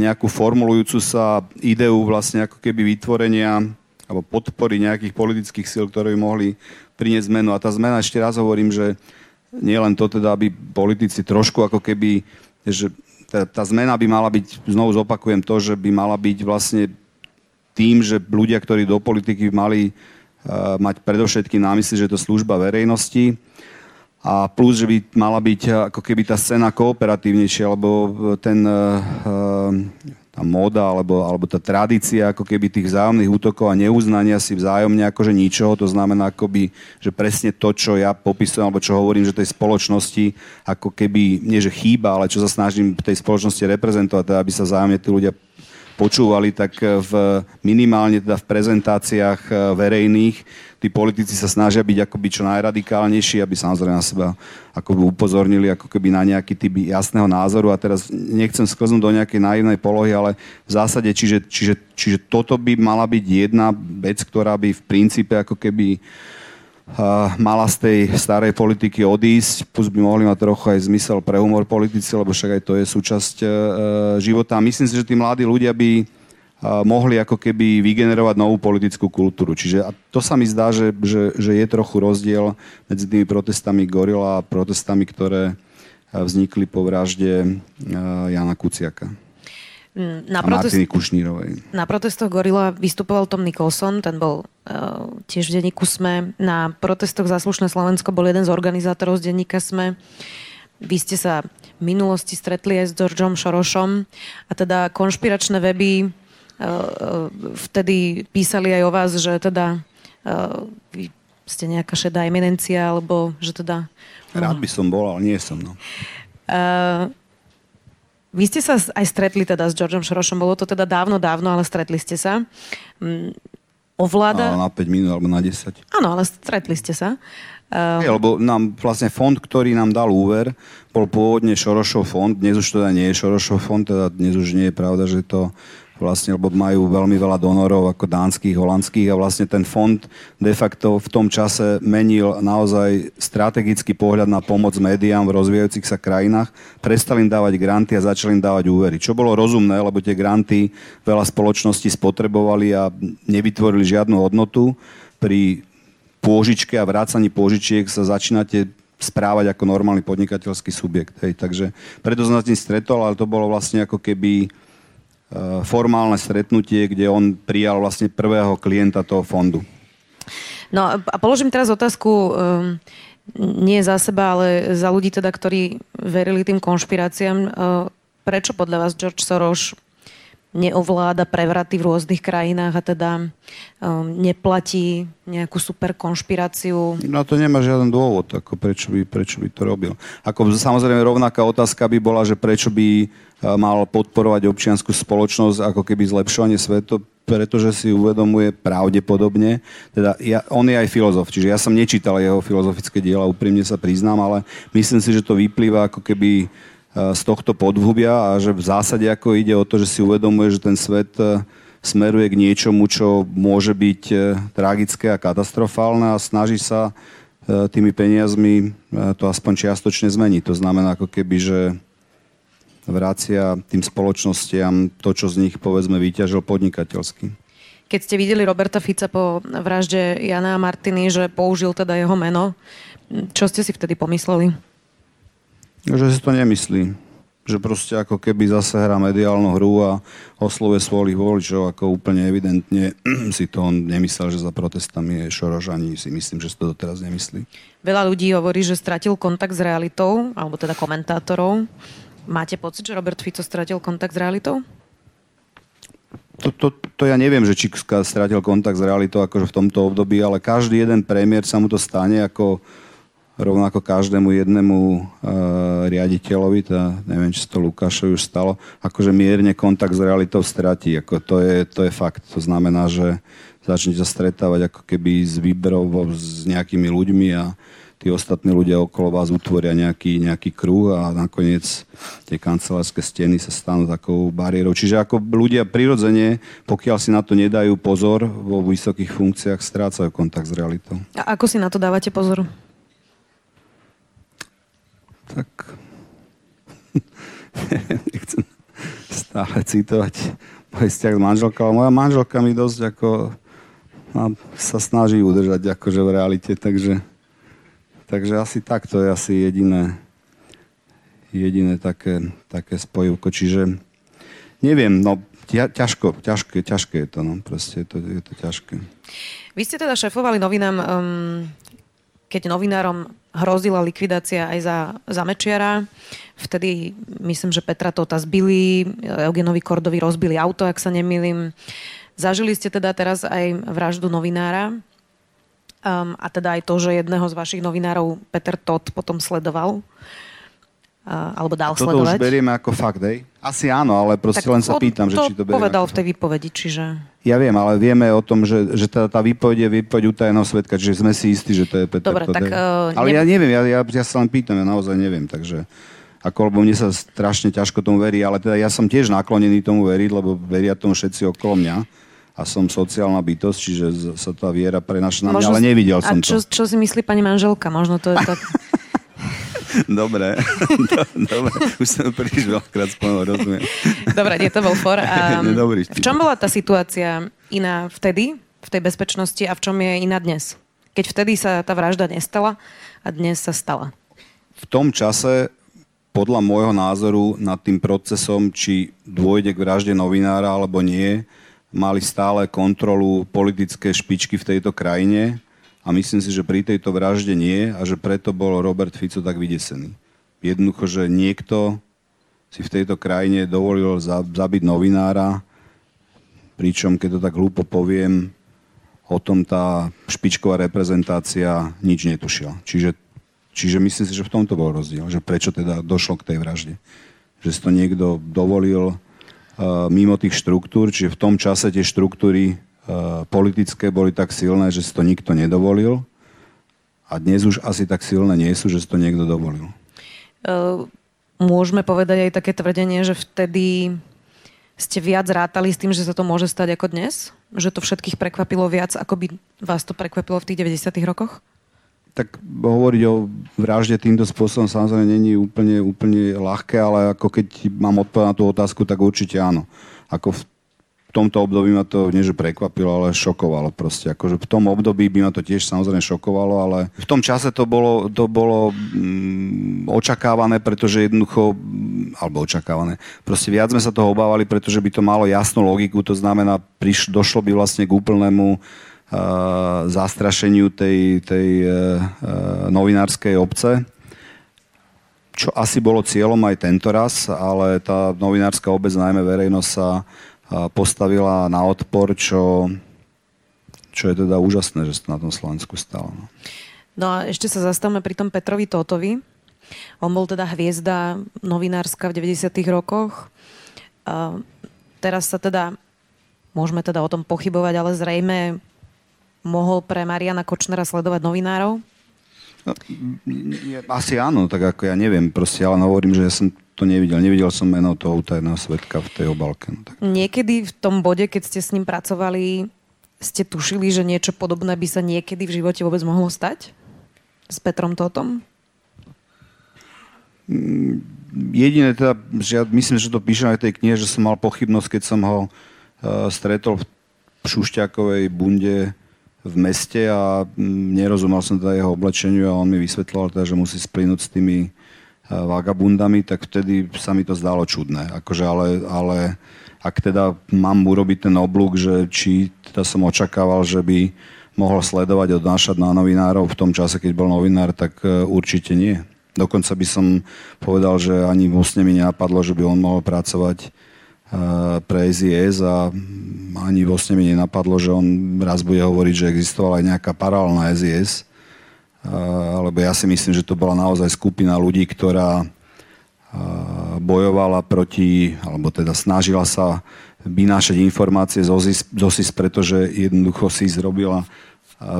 nejakú formulujúcu sa ideu vlastne ako keby vytvorenia alebo podpory nejakých politických síl, ktoré by mohli priniesť zmenu. A tá zmena, ešte raz hovorím, že nie len to teda, aby politici trošku ako keby, že tá, tá zmena by mala byť, znovu zopakujem to, že by mala byť vlastne tým, že ľudia, ktorí do politiky mali uh, mať predovšetkým na mysli, že to služba verejnosti. A plus, že by mala byť ako keby tá scéna kooperatívnejšia, lebo ten uh, tá moda alebo, alebo tá tradícia ako keby tých vzájomných útokov a neuznania si vzájomne akože ničoho, to znamená akoby, že presne to, čo ja popisujem alebo čo hovorím, že tej spoločnosti ako keby, nie že chýba, ale čo sa snažím v tej spoločnosti reprezentovať, teda aby sa vzájomne tí ľudia počúvali, tak v, minimálne teda v prezentáciách eh, verejných. Tí politici sa snažia byť akoby čo najradikálnejší, aby samozrejme na seba akoby upozornili ako keby na nejaký typ jasného názoru. A teraz nechcem sklznúť do nejakej naivnej polohy, ale v zásade, čiže, čiže, čiže toto by mala byť jedna vec, ktorá by v princípe ako keby mala z tej starej politiky odísť, plus by mohli mať trochu aj zmysel pre humor politici, lebo však aj to je súčasť uh, života. Myslím si, že tí mladí ľudia by mohli ako keby vygenerovať novú politickú kultúru. Čiže a to sa mi zdá, že, že, že je trochu rozdiel medzi tými protestami Gorila a protestami, ktoré vznikli po vražde Jana Kuciaka. Mm, na, protest... na protestoch Gorila vystupoval Tom Nicholson, ten bol uh, tiež v denníku SME. Na protestoch Zaslušné Slovensko bol jeden z organizátorov z denníka SME. Vy ste sa v minulosti stretli aj s Georgeom Šorošom a teda konšpiračné weby eh, vtedy písali aj o vás, že teda eh, vy ste nejaká šedá eminencia, alebo že teda... Rád by som bol, ale nie som, no. Uh, vy ste sa aj stretli teda s Georgeom Šorošom, bolo to teda dávno, dávno, ale stretli ste sa. Um, ovláda... Ale na 5 minút alebo na 10. Áno, ale stretli ste sa. Uh... Je, lebo nám vlastne fond, ktorý nám dal úver, bol pôvodne Šorošov fond, dnes už teda nie je Šorošov fond, teda dnes už nie je pravda, že to vlastne, lebo majú veľmi veľa donorov ako dánskych, holandských a vlastne ten fond de facto v tom čase menil naozaj strategický pohľad na pomoc médiám v rozvíjajúcich sa krajinách, prestali im dávať granty a začali im dávať úvery. Čo bolo rozumné, lebo tie granty veľa spoločností spotrebovali a nevytvorili žiadnu hodnotu. Pri pôžičke a vrácaní pôžičiek sa začínate správať ako normálny podnikateľský subjekt. Hej. Takže preto som sa tým stretol, ale to bolo vlastne ako keby formálne stretnutie, kde on prijal vlastne prvého klienta toho fondu. No a položím teraz otázku um, nie za seba, ale za ľudí teda, ktorí verili tým konšpiráciám. Uh, prečo podľa vás George Soros neovláda prevraty v rôznych krajinách a teda um, neplatí nejakú super konšpiráciu. No to nemá žiaden dôvod, ako prečo by, prečo by to robil. Ako samozrejme rovnaká otázka by bola, že prečo by mal podporovať občianskú spoločnosť ako keby zlepšovanie sveto, pretože si uvedomuje pravdepodobne, teda ja, on je aj filozof, čiže ja som nečítal jeho filozofické diela, úprimne sa priznám, ale myslím si, že to vyplýva ako keby z tohto podhubia a že v zásade ako ide o to, že si uvedomuje, že ten svet e, smeruje k niečomu, čo môže byť e, tragické a katastrofálne a snaží sa e, tými peniazmi to aspoň čiastočne zmeniť. To znamená ako keby, že vracia tým spoločnostiam to, čo z nich povedzme vyťažil podnikateľsky. keď ste videli Roberta Fica po vražde Jana a Martiny, že použil teda jeho meno, čo ste si vtedy pomysleli? Že si to nemyslí že proste ako keby zase hrá mediálnu hru a oslovuje svojich voličov, ako úplne evidentne si to on nemyslel, že za protestami je Šoroš, ani si myslím, že si to doteraz nemyslí. Veľa ľudí hovorí, že stratil kontakt s realitou, alebo teda komentátorov. Máte pocit, že Robert Fico stratil kontakt s realitou? To, to, to ja neviem, že či stratil kontakt s realitou akože v tomto období, ale každý jeden premiér sa mu to stane ako rovnako každému jednému uh, riaditeľovi, teda neviem, či to Lukášovi už stalo, akože mierne kontakt s realitou stratí. Ako to, je, to je fakt. To znamená, že začne sa stretávať ako keby s výberov s nejakými ľuďmi a tí ostatní ľudia okolo vás utvoria nejaký, nejaký kruh a nakoniec tie kancelárske steny sa stanú takou bariérou. Čiže ako ľudia prirodzene, pokiaľ si na to nedajú pozor vo vysokých funkciách, strácajú kontakt s realitou. A ako si na to dávate pozor? tak nechcem stále citovať môj vzťah s manželkou, ale moja manželka mi dosť ako sa snaží udržať akože v realite, takže, takže asi tak to je asi jediné, jediné také, také spojivko. Čiže neviem, no ťažko, ťažké, ťažké je to, no proste je to, je to ťažké. Vy ste teda šefovali novinám, um, keď novinárom hrozila likvidácia aj za, za Mečiara. Vtedy myslím, že Petra Tota zbili, Eugenovi Kordovi rozbili auto, ak sa nemýlim. Zažili ste teda teraz aj vraždu novinára um, a teda aj to, že jedného z vašich novinárov Peter Tot potom sledoval alebo dal Toto sledovať. už berieme ako fakt, hej? Asi áno, ale proste tak len sa pýtam, že či to berieme povedal v tej výpovedi, čiže... Ja viem, ale vieme o tom, že, že tá, tá výpoveď je výpoveď utajeného svetka, čiže sme si istí, že to je Peter Dobre, tak... Uh, ale ne... ja neviem, ja, ja, ja sa len pýtam, ja naozaj neviem, takže... Ako, lebo mne sa strašne ťažko tomu verí, ale teda ja som tiež naklonený tomu veriť, lebo veria tomu všetci okolo mňa a som sociálna bytosť, čiže sa tá viera prenaša na mňa, ale nevidel som a čo, to. čo si myslí pani manželka? Možno to je tak... Dobre, dobre. Už som príliš veľakrát spomenul, rozumiem. Dobre, nie to bol for. A v čom bola tá situácia iná vtedy, v tej bezpečnosti a v čom je iná dnes? Keď vtedy sa tá vražda nestala a dnes sa stala. V tom čase podľa môjho názoru nad tým procesom, či dôjde k vražde novinára alebo nie, mali stále kontrolu politické špičky v tejto krajine a myslím si, že pri tejto vražde nie a že preto bol Robert Fico tak vydesený. Jednoducho, že niekto si v tejto krajine dovolil zabiť novinára, pričom, keď to tak hlúpo poviem, o tom tá špičková reprezentácia nič netušila. Čiže, čiže myslím si, že v tomto bol rozdiel, že prečo teda došlo k tej vražde. Že si to niekto dovolil mimo tých štruktúr, čiže v tom čase tie štruktúry Eh, politické boli tak silné, že si to nikto nedovolil a dnes už asi tak silné nie sú, že si to niekto dovolil. Uh, môžeme povedať aj také tvrdenie, že vtedy ste viac rátali s tým, že sa to môže stať ako dnes? Že to všetkých prekvapilo viac, ako by vás to prekvapilo v tých 90 rokoch? Tak hovoriť o vražde týmto spôsobom samozrejme není úplne, úplne ľahké, ale ako keď mám odpovedať na tú otázku, tak určite áno. Ako v tomto období ma to nie, že prekvapilo, ale šokovalo proste. Akože v tom období by ma to tiež samozrejme šokovalo, ale v tom čase to bolo, to bolo mm, očakávané, pretože jednoducho, mm, alebo očakávané, proste viac sme sa toho obávali, pretože by to malo jasnú logiku, to znamená, priš, došlo by vlastne k úplnému zastrašeniu tej, tej uh, novinárskej obce, čo asi bolo cieľom aj tento raz, ale tá novinárska obec, najmä verejnosť sa postavila na odpor, čo, čo je teda úžasné, že sa na tom Slovensku stalo. No. no a ešte sa zastavme pri tom Petrovi Tótovi. On bol teda hviezda novinárska v 90. rokoch. A teraz sa teda, môžeme teda o tom pochybovať, ale zrejme mohol pre Mariana Kočnera sledovať novinárov? No, asi áno, tak ako ja neviem, proste, ale hovorím, že ja som to nevidel. Nevidel som meno toho utajeného svetka v tej obalke. No, tak. Niekedy v tom bode, keď ste s ním pracovali, ste tušili, že niečo podobné by sa niekedy v živote vôbec mohlo stať? S Petrom Totom? Mm, jediné teda, že ja myslím, že to píšem aj v tej knihe, že som mal pochybnosť, keď som ho uh, stretol v šušťakovej bunde v meste a mm, nerozumel som teda jeho oblečeniu a on mi vysvetloval teda, že musí splínuť s tými vagabundami, tak vtedy sa mi to zdalo čudné. Akože ale, ale ak teda mám urobiť ten oblúk, že či teda som očakával, že by mohol sledovať odnášať na novinárov v tom čase, keď bol novinár, tak určite nie. Dokonca by som povedal, že ani v úsne mi nenapadlo, že by on mohol pracovať pre SIS a ani vlastne mi nenapadlo, že on raz bude hovoriť, že existovala aj nejaká paralelná SIS. Lebo ja si myslím, že to bola naozaj skupina ľudí, ktorá bojovala proti, alebo teda snažila sa vynášať informácie z OSIS, z OSIS pretože jednoducho si zrobila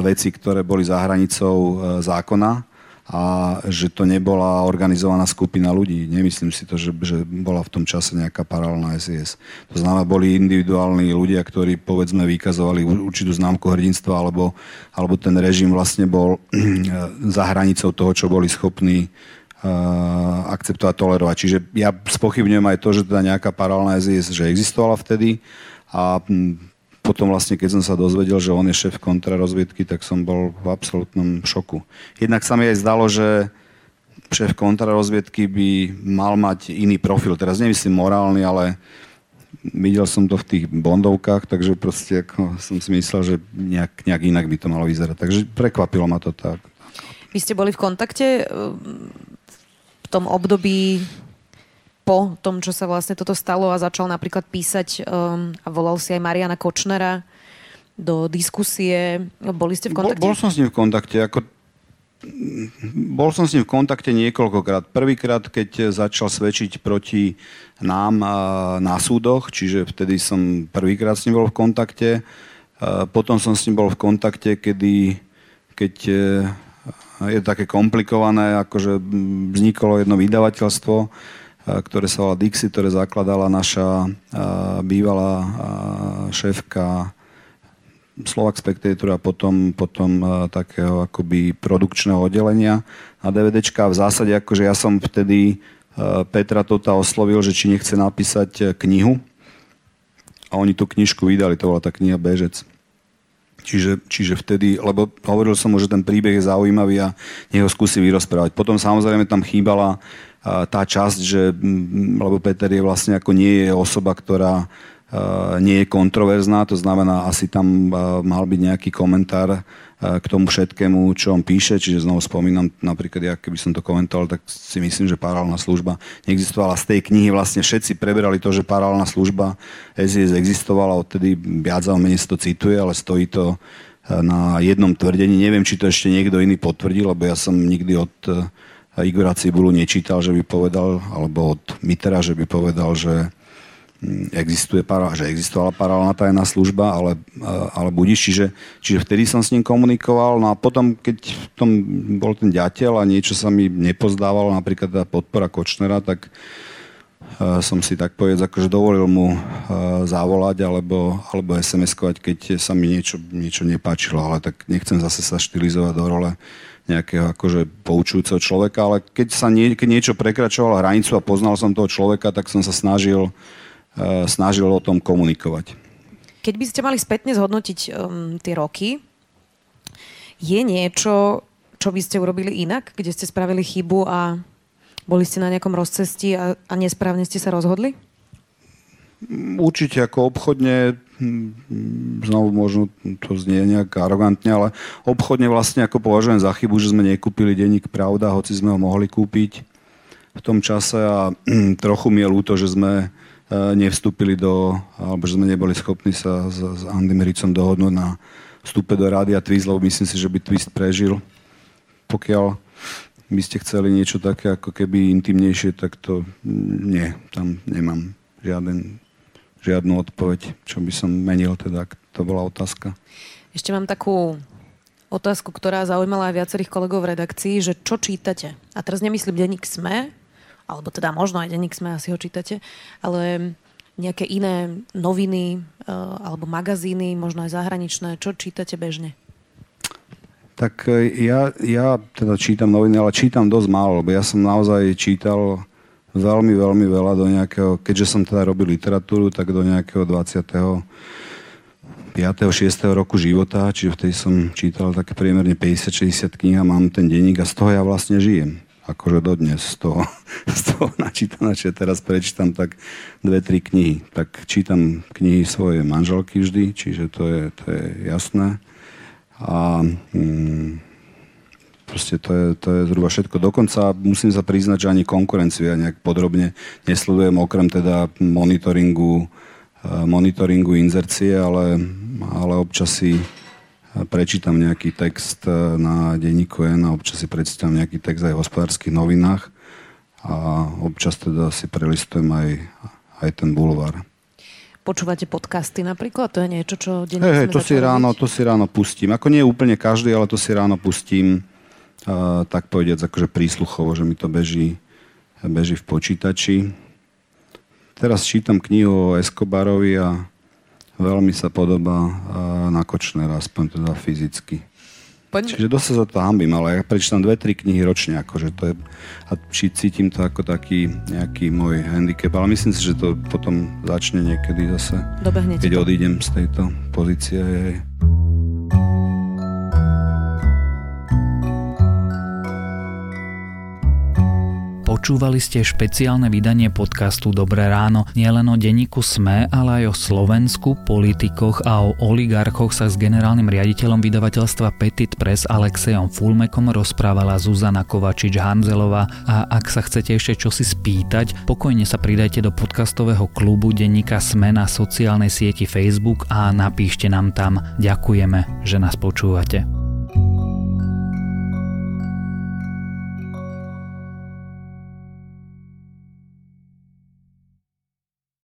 veci, ktoré boli za hranicou zákona a že to nebola organizovaná skupina ľudí. Nemyslím si to, že, že bola v tom čase nejaká paralelná SIS. To znamená, boli individuálni ľudia, ktorí povedzme vykazovali určitú známku hrdinstva, alebo, alebo ten režim vlastne bol za hranicou toho, čo boli schopní uh, akceptovať, tolerovať. Čiže ja spochybňujem aj to, že teda nejaká paralelná SIS, že existovala vtedy a potom vlastne, keď som sa dozvedel, že on je šéf kontrarozviedky, tak som bol v absolútnom šoku. Jednak sa mi aj zdalo, že šéf kontrarozviedky by mal mať iný profil. Teraz nemyslím morálny, ale videl som to v tých bondovkách, takže proste ako som si myslel, že nejak, nejak inak by to malo vyzerať. Takže prekvapilo ma to tak. Vy ste boli v kontakte v tom období po tom, čo sa vlastne toto stalo a začal napríklad písať um, a volal si aj Mariana Kočnera do diskusie. Boli ste v kontakte? Bol, bol som s ním v kontakte. Ako, bol som s ním v kontakte niekoľkokrát. Prvýkrát, keď začal svedčiť proti nám na súdoch, čiže vtedy som prvýkrát s ním bol v kontakte. Potom som s ním bol v kontakte, kedy, keď e, je také komplikované, akože vzniklo jedno vydavateľstvo, ktoré sa volá Dixie, ktoré zakladala naša bývalá šéfka Slovak Spectator a potom, potom takého akoby produkčného oddelenia na DVDčka. V zásade akože ja som vtedy Petra Tota oslovil, že či nechce napísať knihu. A oni tú knižku vydali, to bola tá kniha Bežec. Čiže, čiže vtedy, lebo hovoril som mu, že ten príbeh je zaujímavý a nech ho skúsi vyrozprávať. Potom samozrejme tam chýbala tá časť, že, lebo Peter je vlastne ako nie je osoba, ktorá nie je kontroverzná, to znamená, asi tam mal byť nejaký komentár k tomu všetkému, čo on píše, čiže znovu spomínam, napríklad ja keby som to komentoval, tak si myslím, že paralelná služba neexistovala. Z tej knihy vlastne všetci preberali to, že paralelná služba SIS existovala, odtedy viac alebo menej to cituje, ale stojí to na jednom tvrdení. Neviem, či to ešte niekto iný potvrdil, lebo ja som nikdy od Igora Cibulu nečítal, že by povedal, alebo od Mitera, že by povedal, že mm, existuje že existovala paralelná tajná služba, ale, ale budíš. Čiže, čiže vtedy som s ním komunikoval. No a potom, keď v tom bol ten ďateľ a niečo sa mi nepozdávalo, napríklad tá podpora Kočnera, tak som si tak povedať, akože dovolil mu uh, zavolať alebo, alebo SMS-kovať, keď sa mi niečo, niečo nepáčilo, ale tak nechcem zase sa štilizovať do role nejakého akože poučujúceho človeka, ale keď sa nie, keď niečo prekračovalo hranicu a poznal som toho človeka, tak som sa snažil, uh, snažil o tom komunikovať. Keď by ste mali spätne zhodnotiť um, tie roky, je niečo, čo by ste urobili inak, kde ste spravili chybu a boli ste na nejakom rozcestí a, a nesprávne ste sa rozhodli? Určite ako obchodne hm, znovu možno to znie nejak arogantne, ale obchodne vlastne ako považujem za chybu, že sme nekúpili denník Pravda, hoci sme ho mohli kúpiť v tom čase a hm, trochu mi je ľúto, že sme e, nevstúpili do, alebo že sme neboli schopní sa s, s Andym Ricom dohodnúť na vstupe do Rádia Twist, lebo myslím si, že by Twist prežil. Pokiaľ by ste chceli niečo také ako keby intimnejšie, tak to hm, nie, tam nemám žiaden žiadnu odpoveď, čo by som menil, teda, to bola otázka. Ešte mám takú otázku, ktorá zaujímala aj viacerých kolegov v redakcii, že čo čítate? A teraz nemyslím denník SME, alebo teda možno aj denník SME, asi ho čítate, ale nejaké iné noviny eh, alebo magazíny, možno aj zahraničné, čo čítate bežne? Tak eh, ja, ja teda čítam noviny, ale čítam dosť málo, lebo ja som naozaj čítal veľmi, veľmi veľa do nejakého, keďže som teda robil literatúru, tak do nejakého 20. 5. 6. roku života, čiže vtedy som čítal také priemerne 50-60 kníh a mám ten denník a z toho ja vlastne žijem. Akože dodnes z toho, z toho načítam, čiže teraz prečítam tak dve, tri knihy. Tak čítam knihy svojej manželky vždy, čiže to je, to je jasné. A mm, proste to je, to je zhruba všetko. Dokonca musím sa priznať, že ani konkurenciu ja nejak podrobne nesledujem, okrem teda monitoringu monitoringu inzercie, ale, ale občas si prečítam nejaký text na denníku N a občas si prečítam nejaký text aj v hospodárskych novinách a občas teda si prelistujem aj, aj ten bulvár. Počúvate podcasty napríklad? To je niečo, čo denne hey, hey, to si ráno, to si ráno pustím. Ako nie úplne každý, ale to si ráno pustím uh, tak povediac akože prísluchovo, že mi to beží, beží v počítači Teraz čítam knihu o Escobarovi a veľmi sa podobá na Kočnera, aspoň teda fyzicky. Poďme. Čiže dosť sa za to hambím, ale ja prečítam dve, tri knihy ročne, akože to je, a či cítim to ako taký nejaký môj handicap, ale myslím si, že to potom začne niekedy zase, Dobehne keď to. odídem z tejto pozície. Počúvali ste špeciálne vydanie podcastu Dobré ráno. Nielen o denníku SME, ale aj o Slovensku, politikoch a o oligarchoch sa s generálnym riaditeľom vydavateľstva Petit Press Alexejom Fulmekom rozprávala Zuzana Kovačič-Hanzelová a ak sa chcete ešte čosi spýtať, pokojne sa pridajte do podcastového klubu denníka SME na sociálnej sieti Facebook a napíšte nám tam. Ďakujeme, že nás počúvate.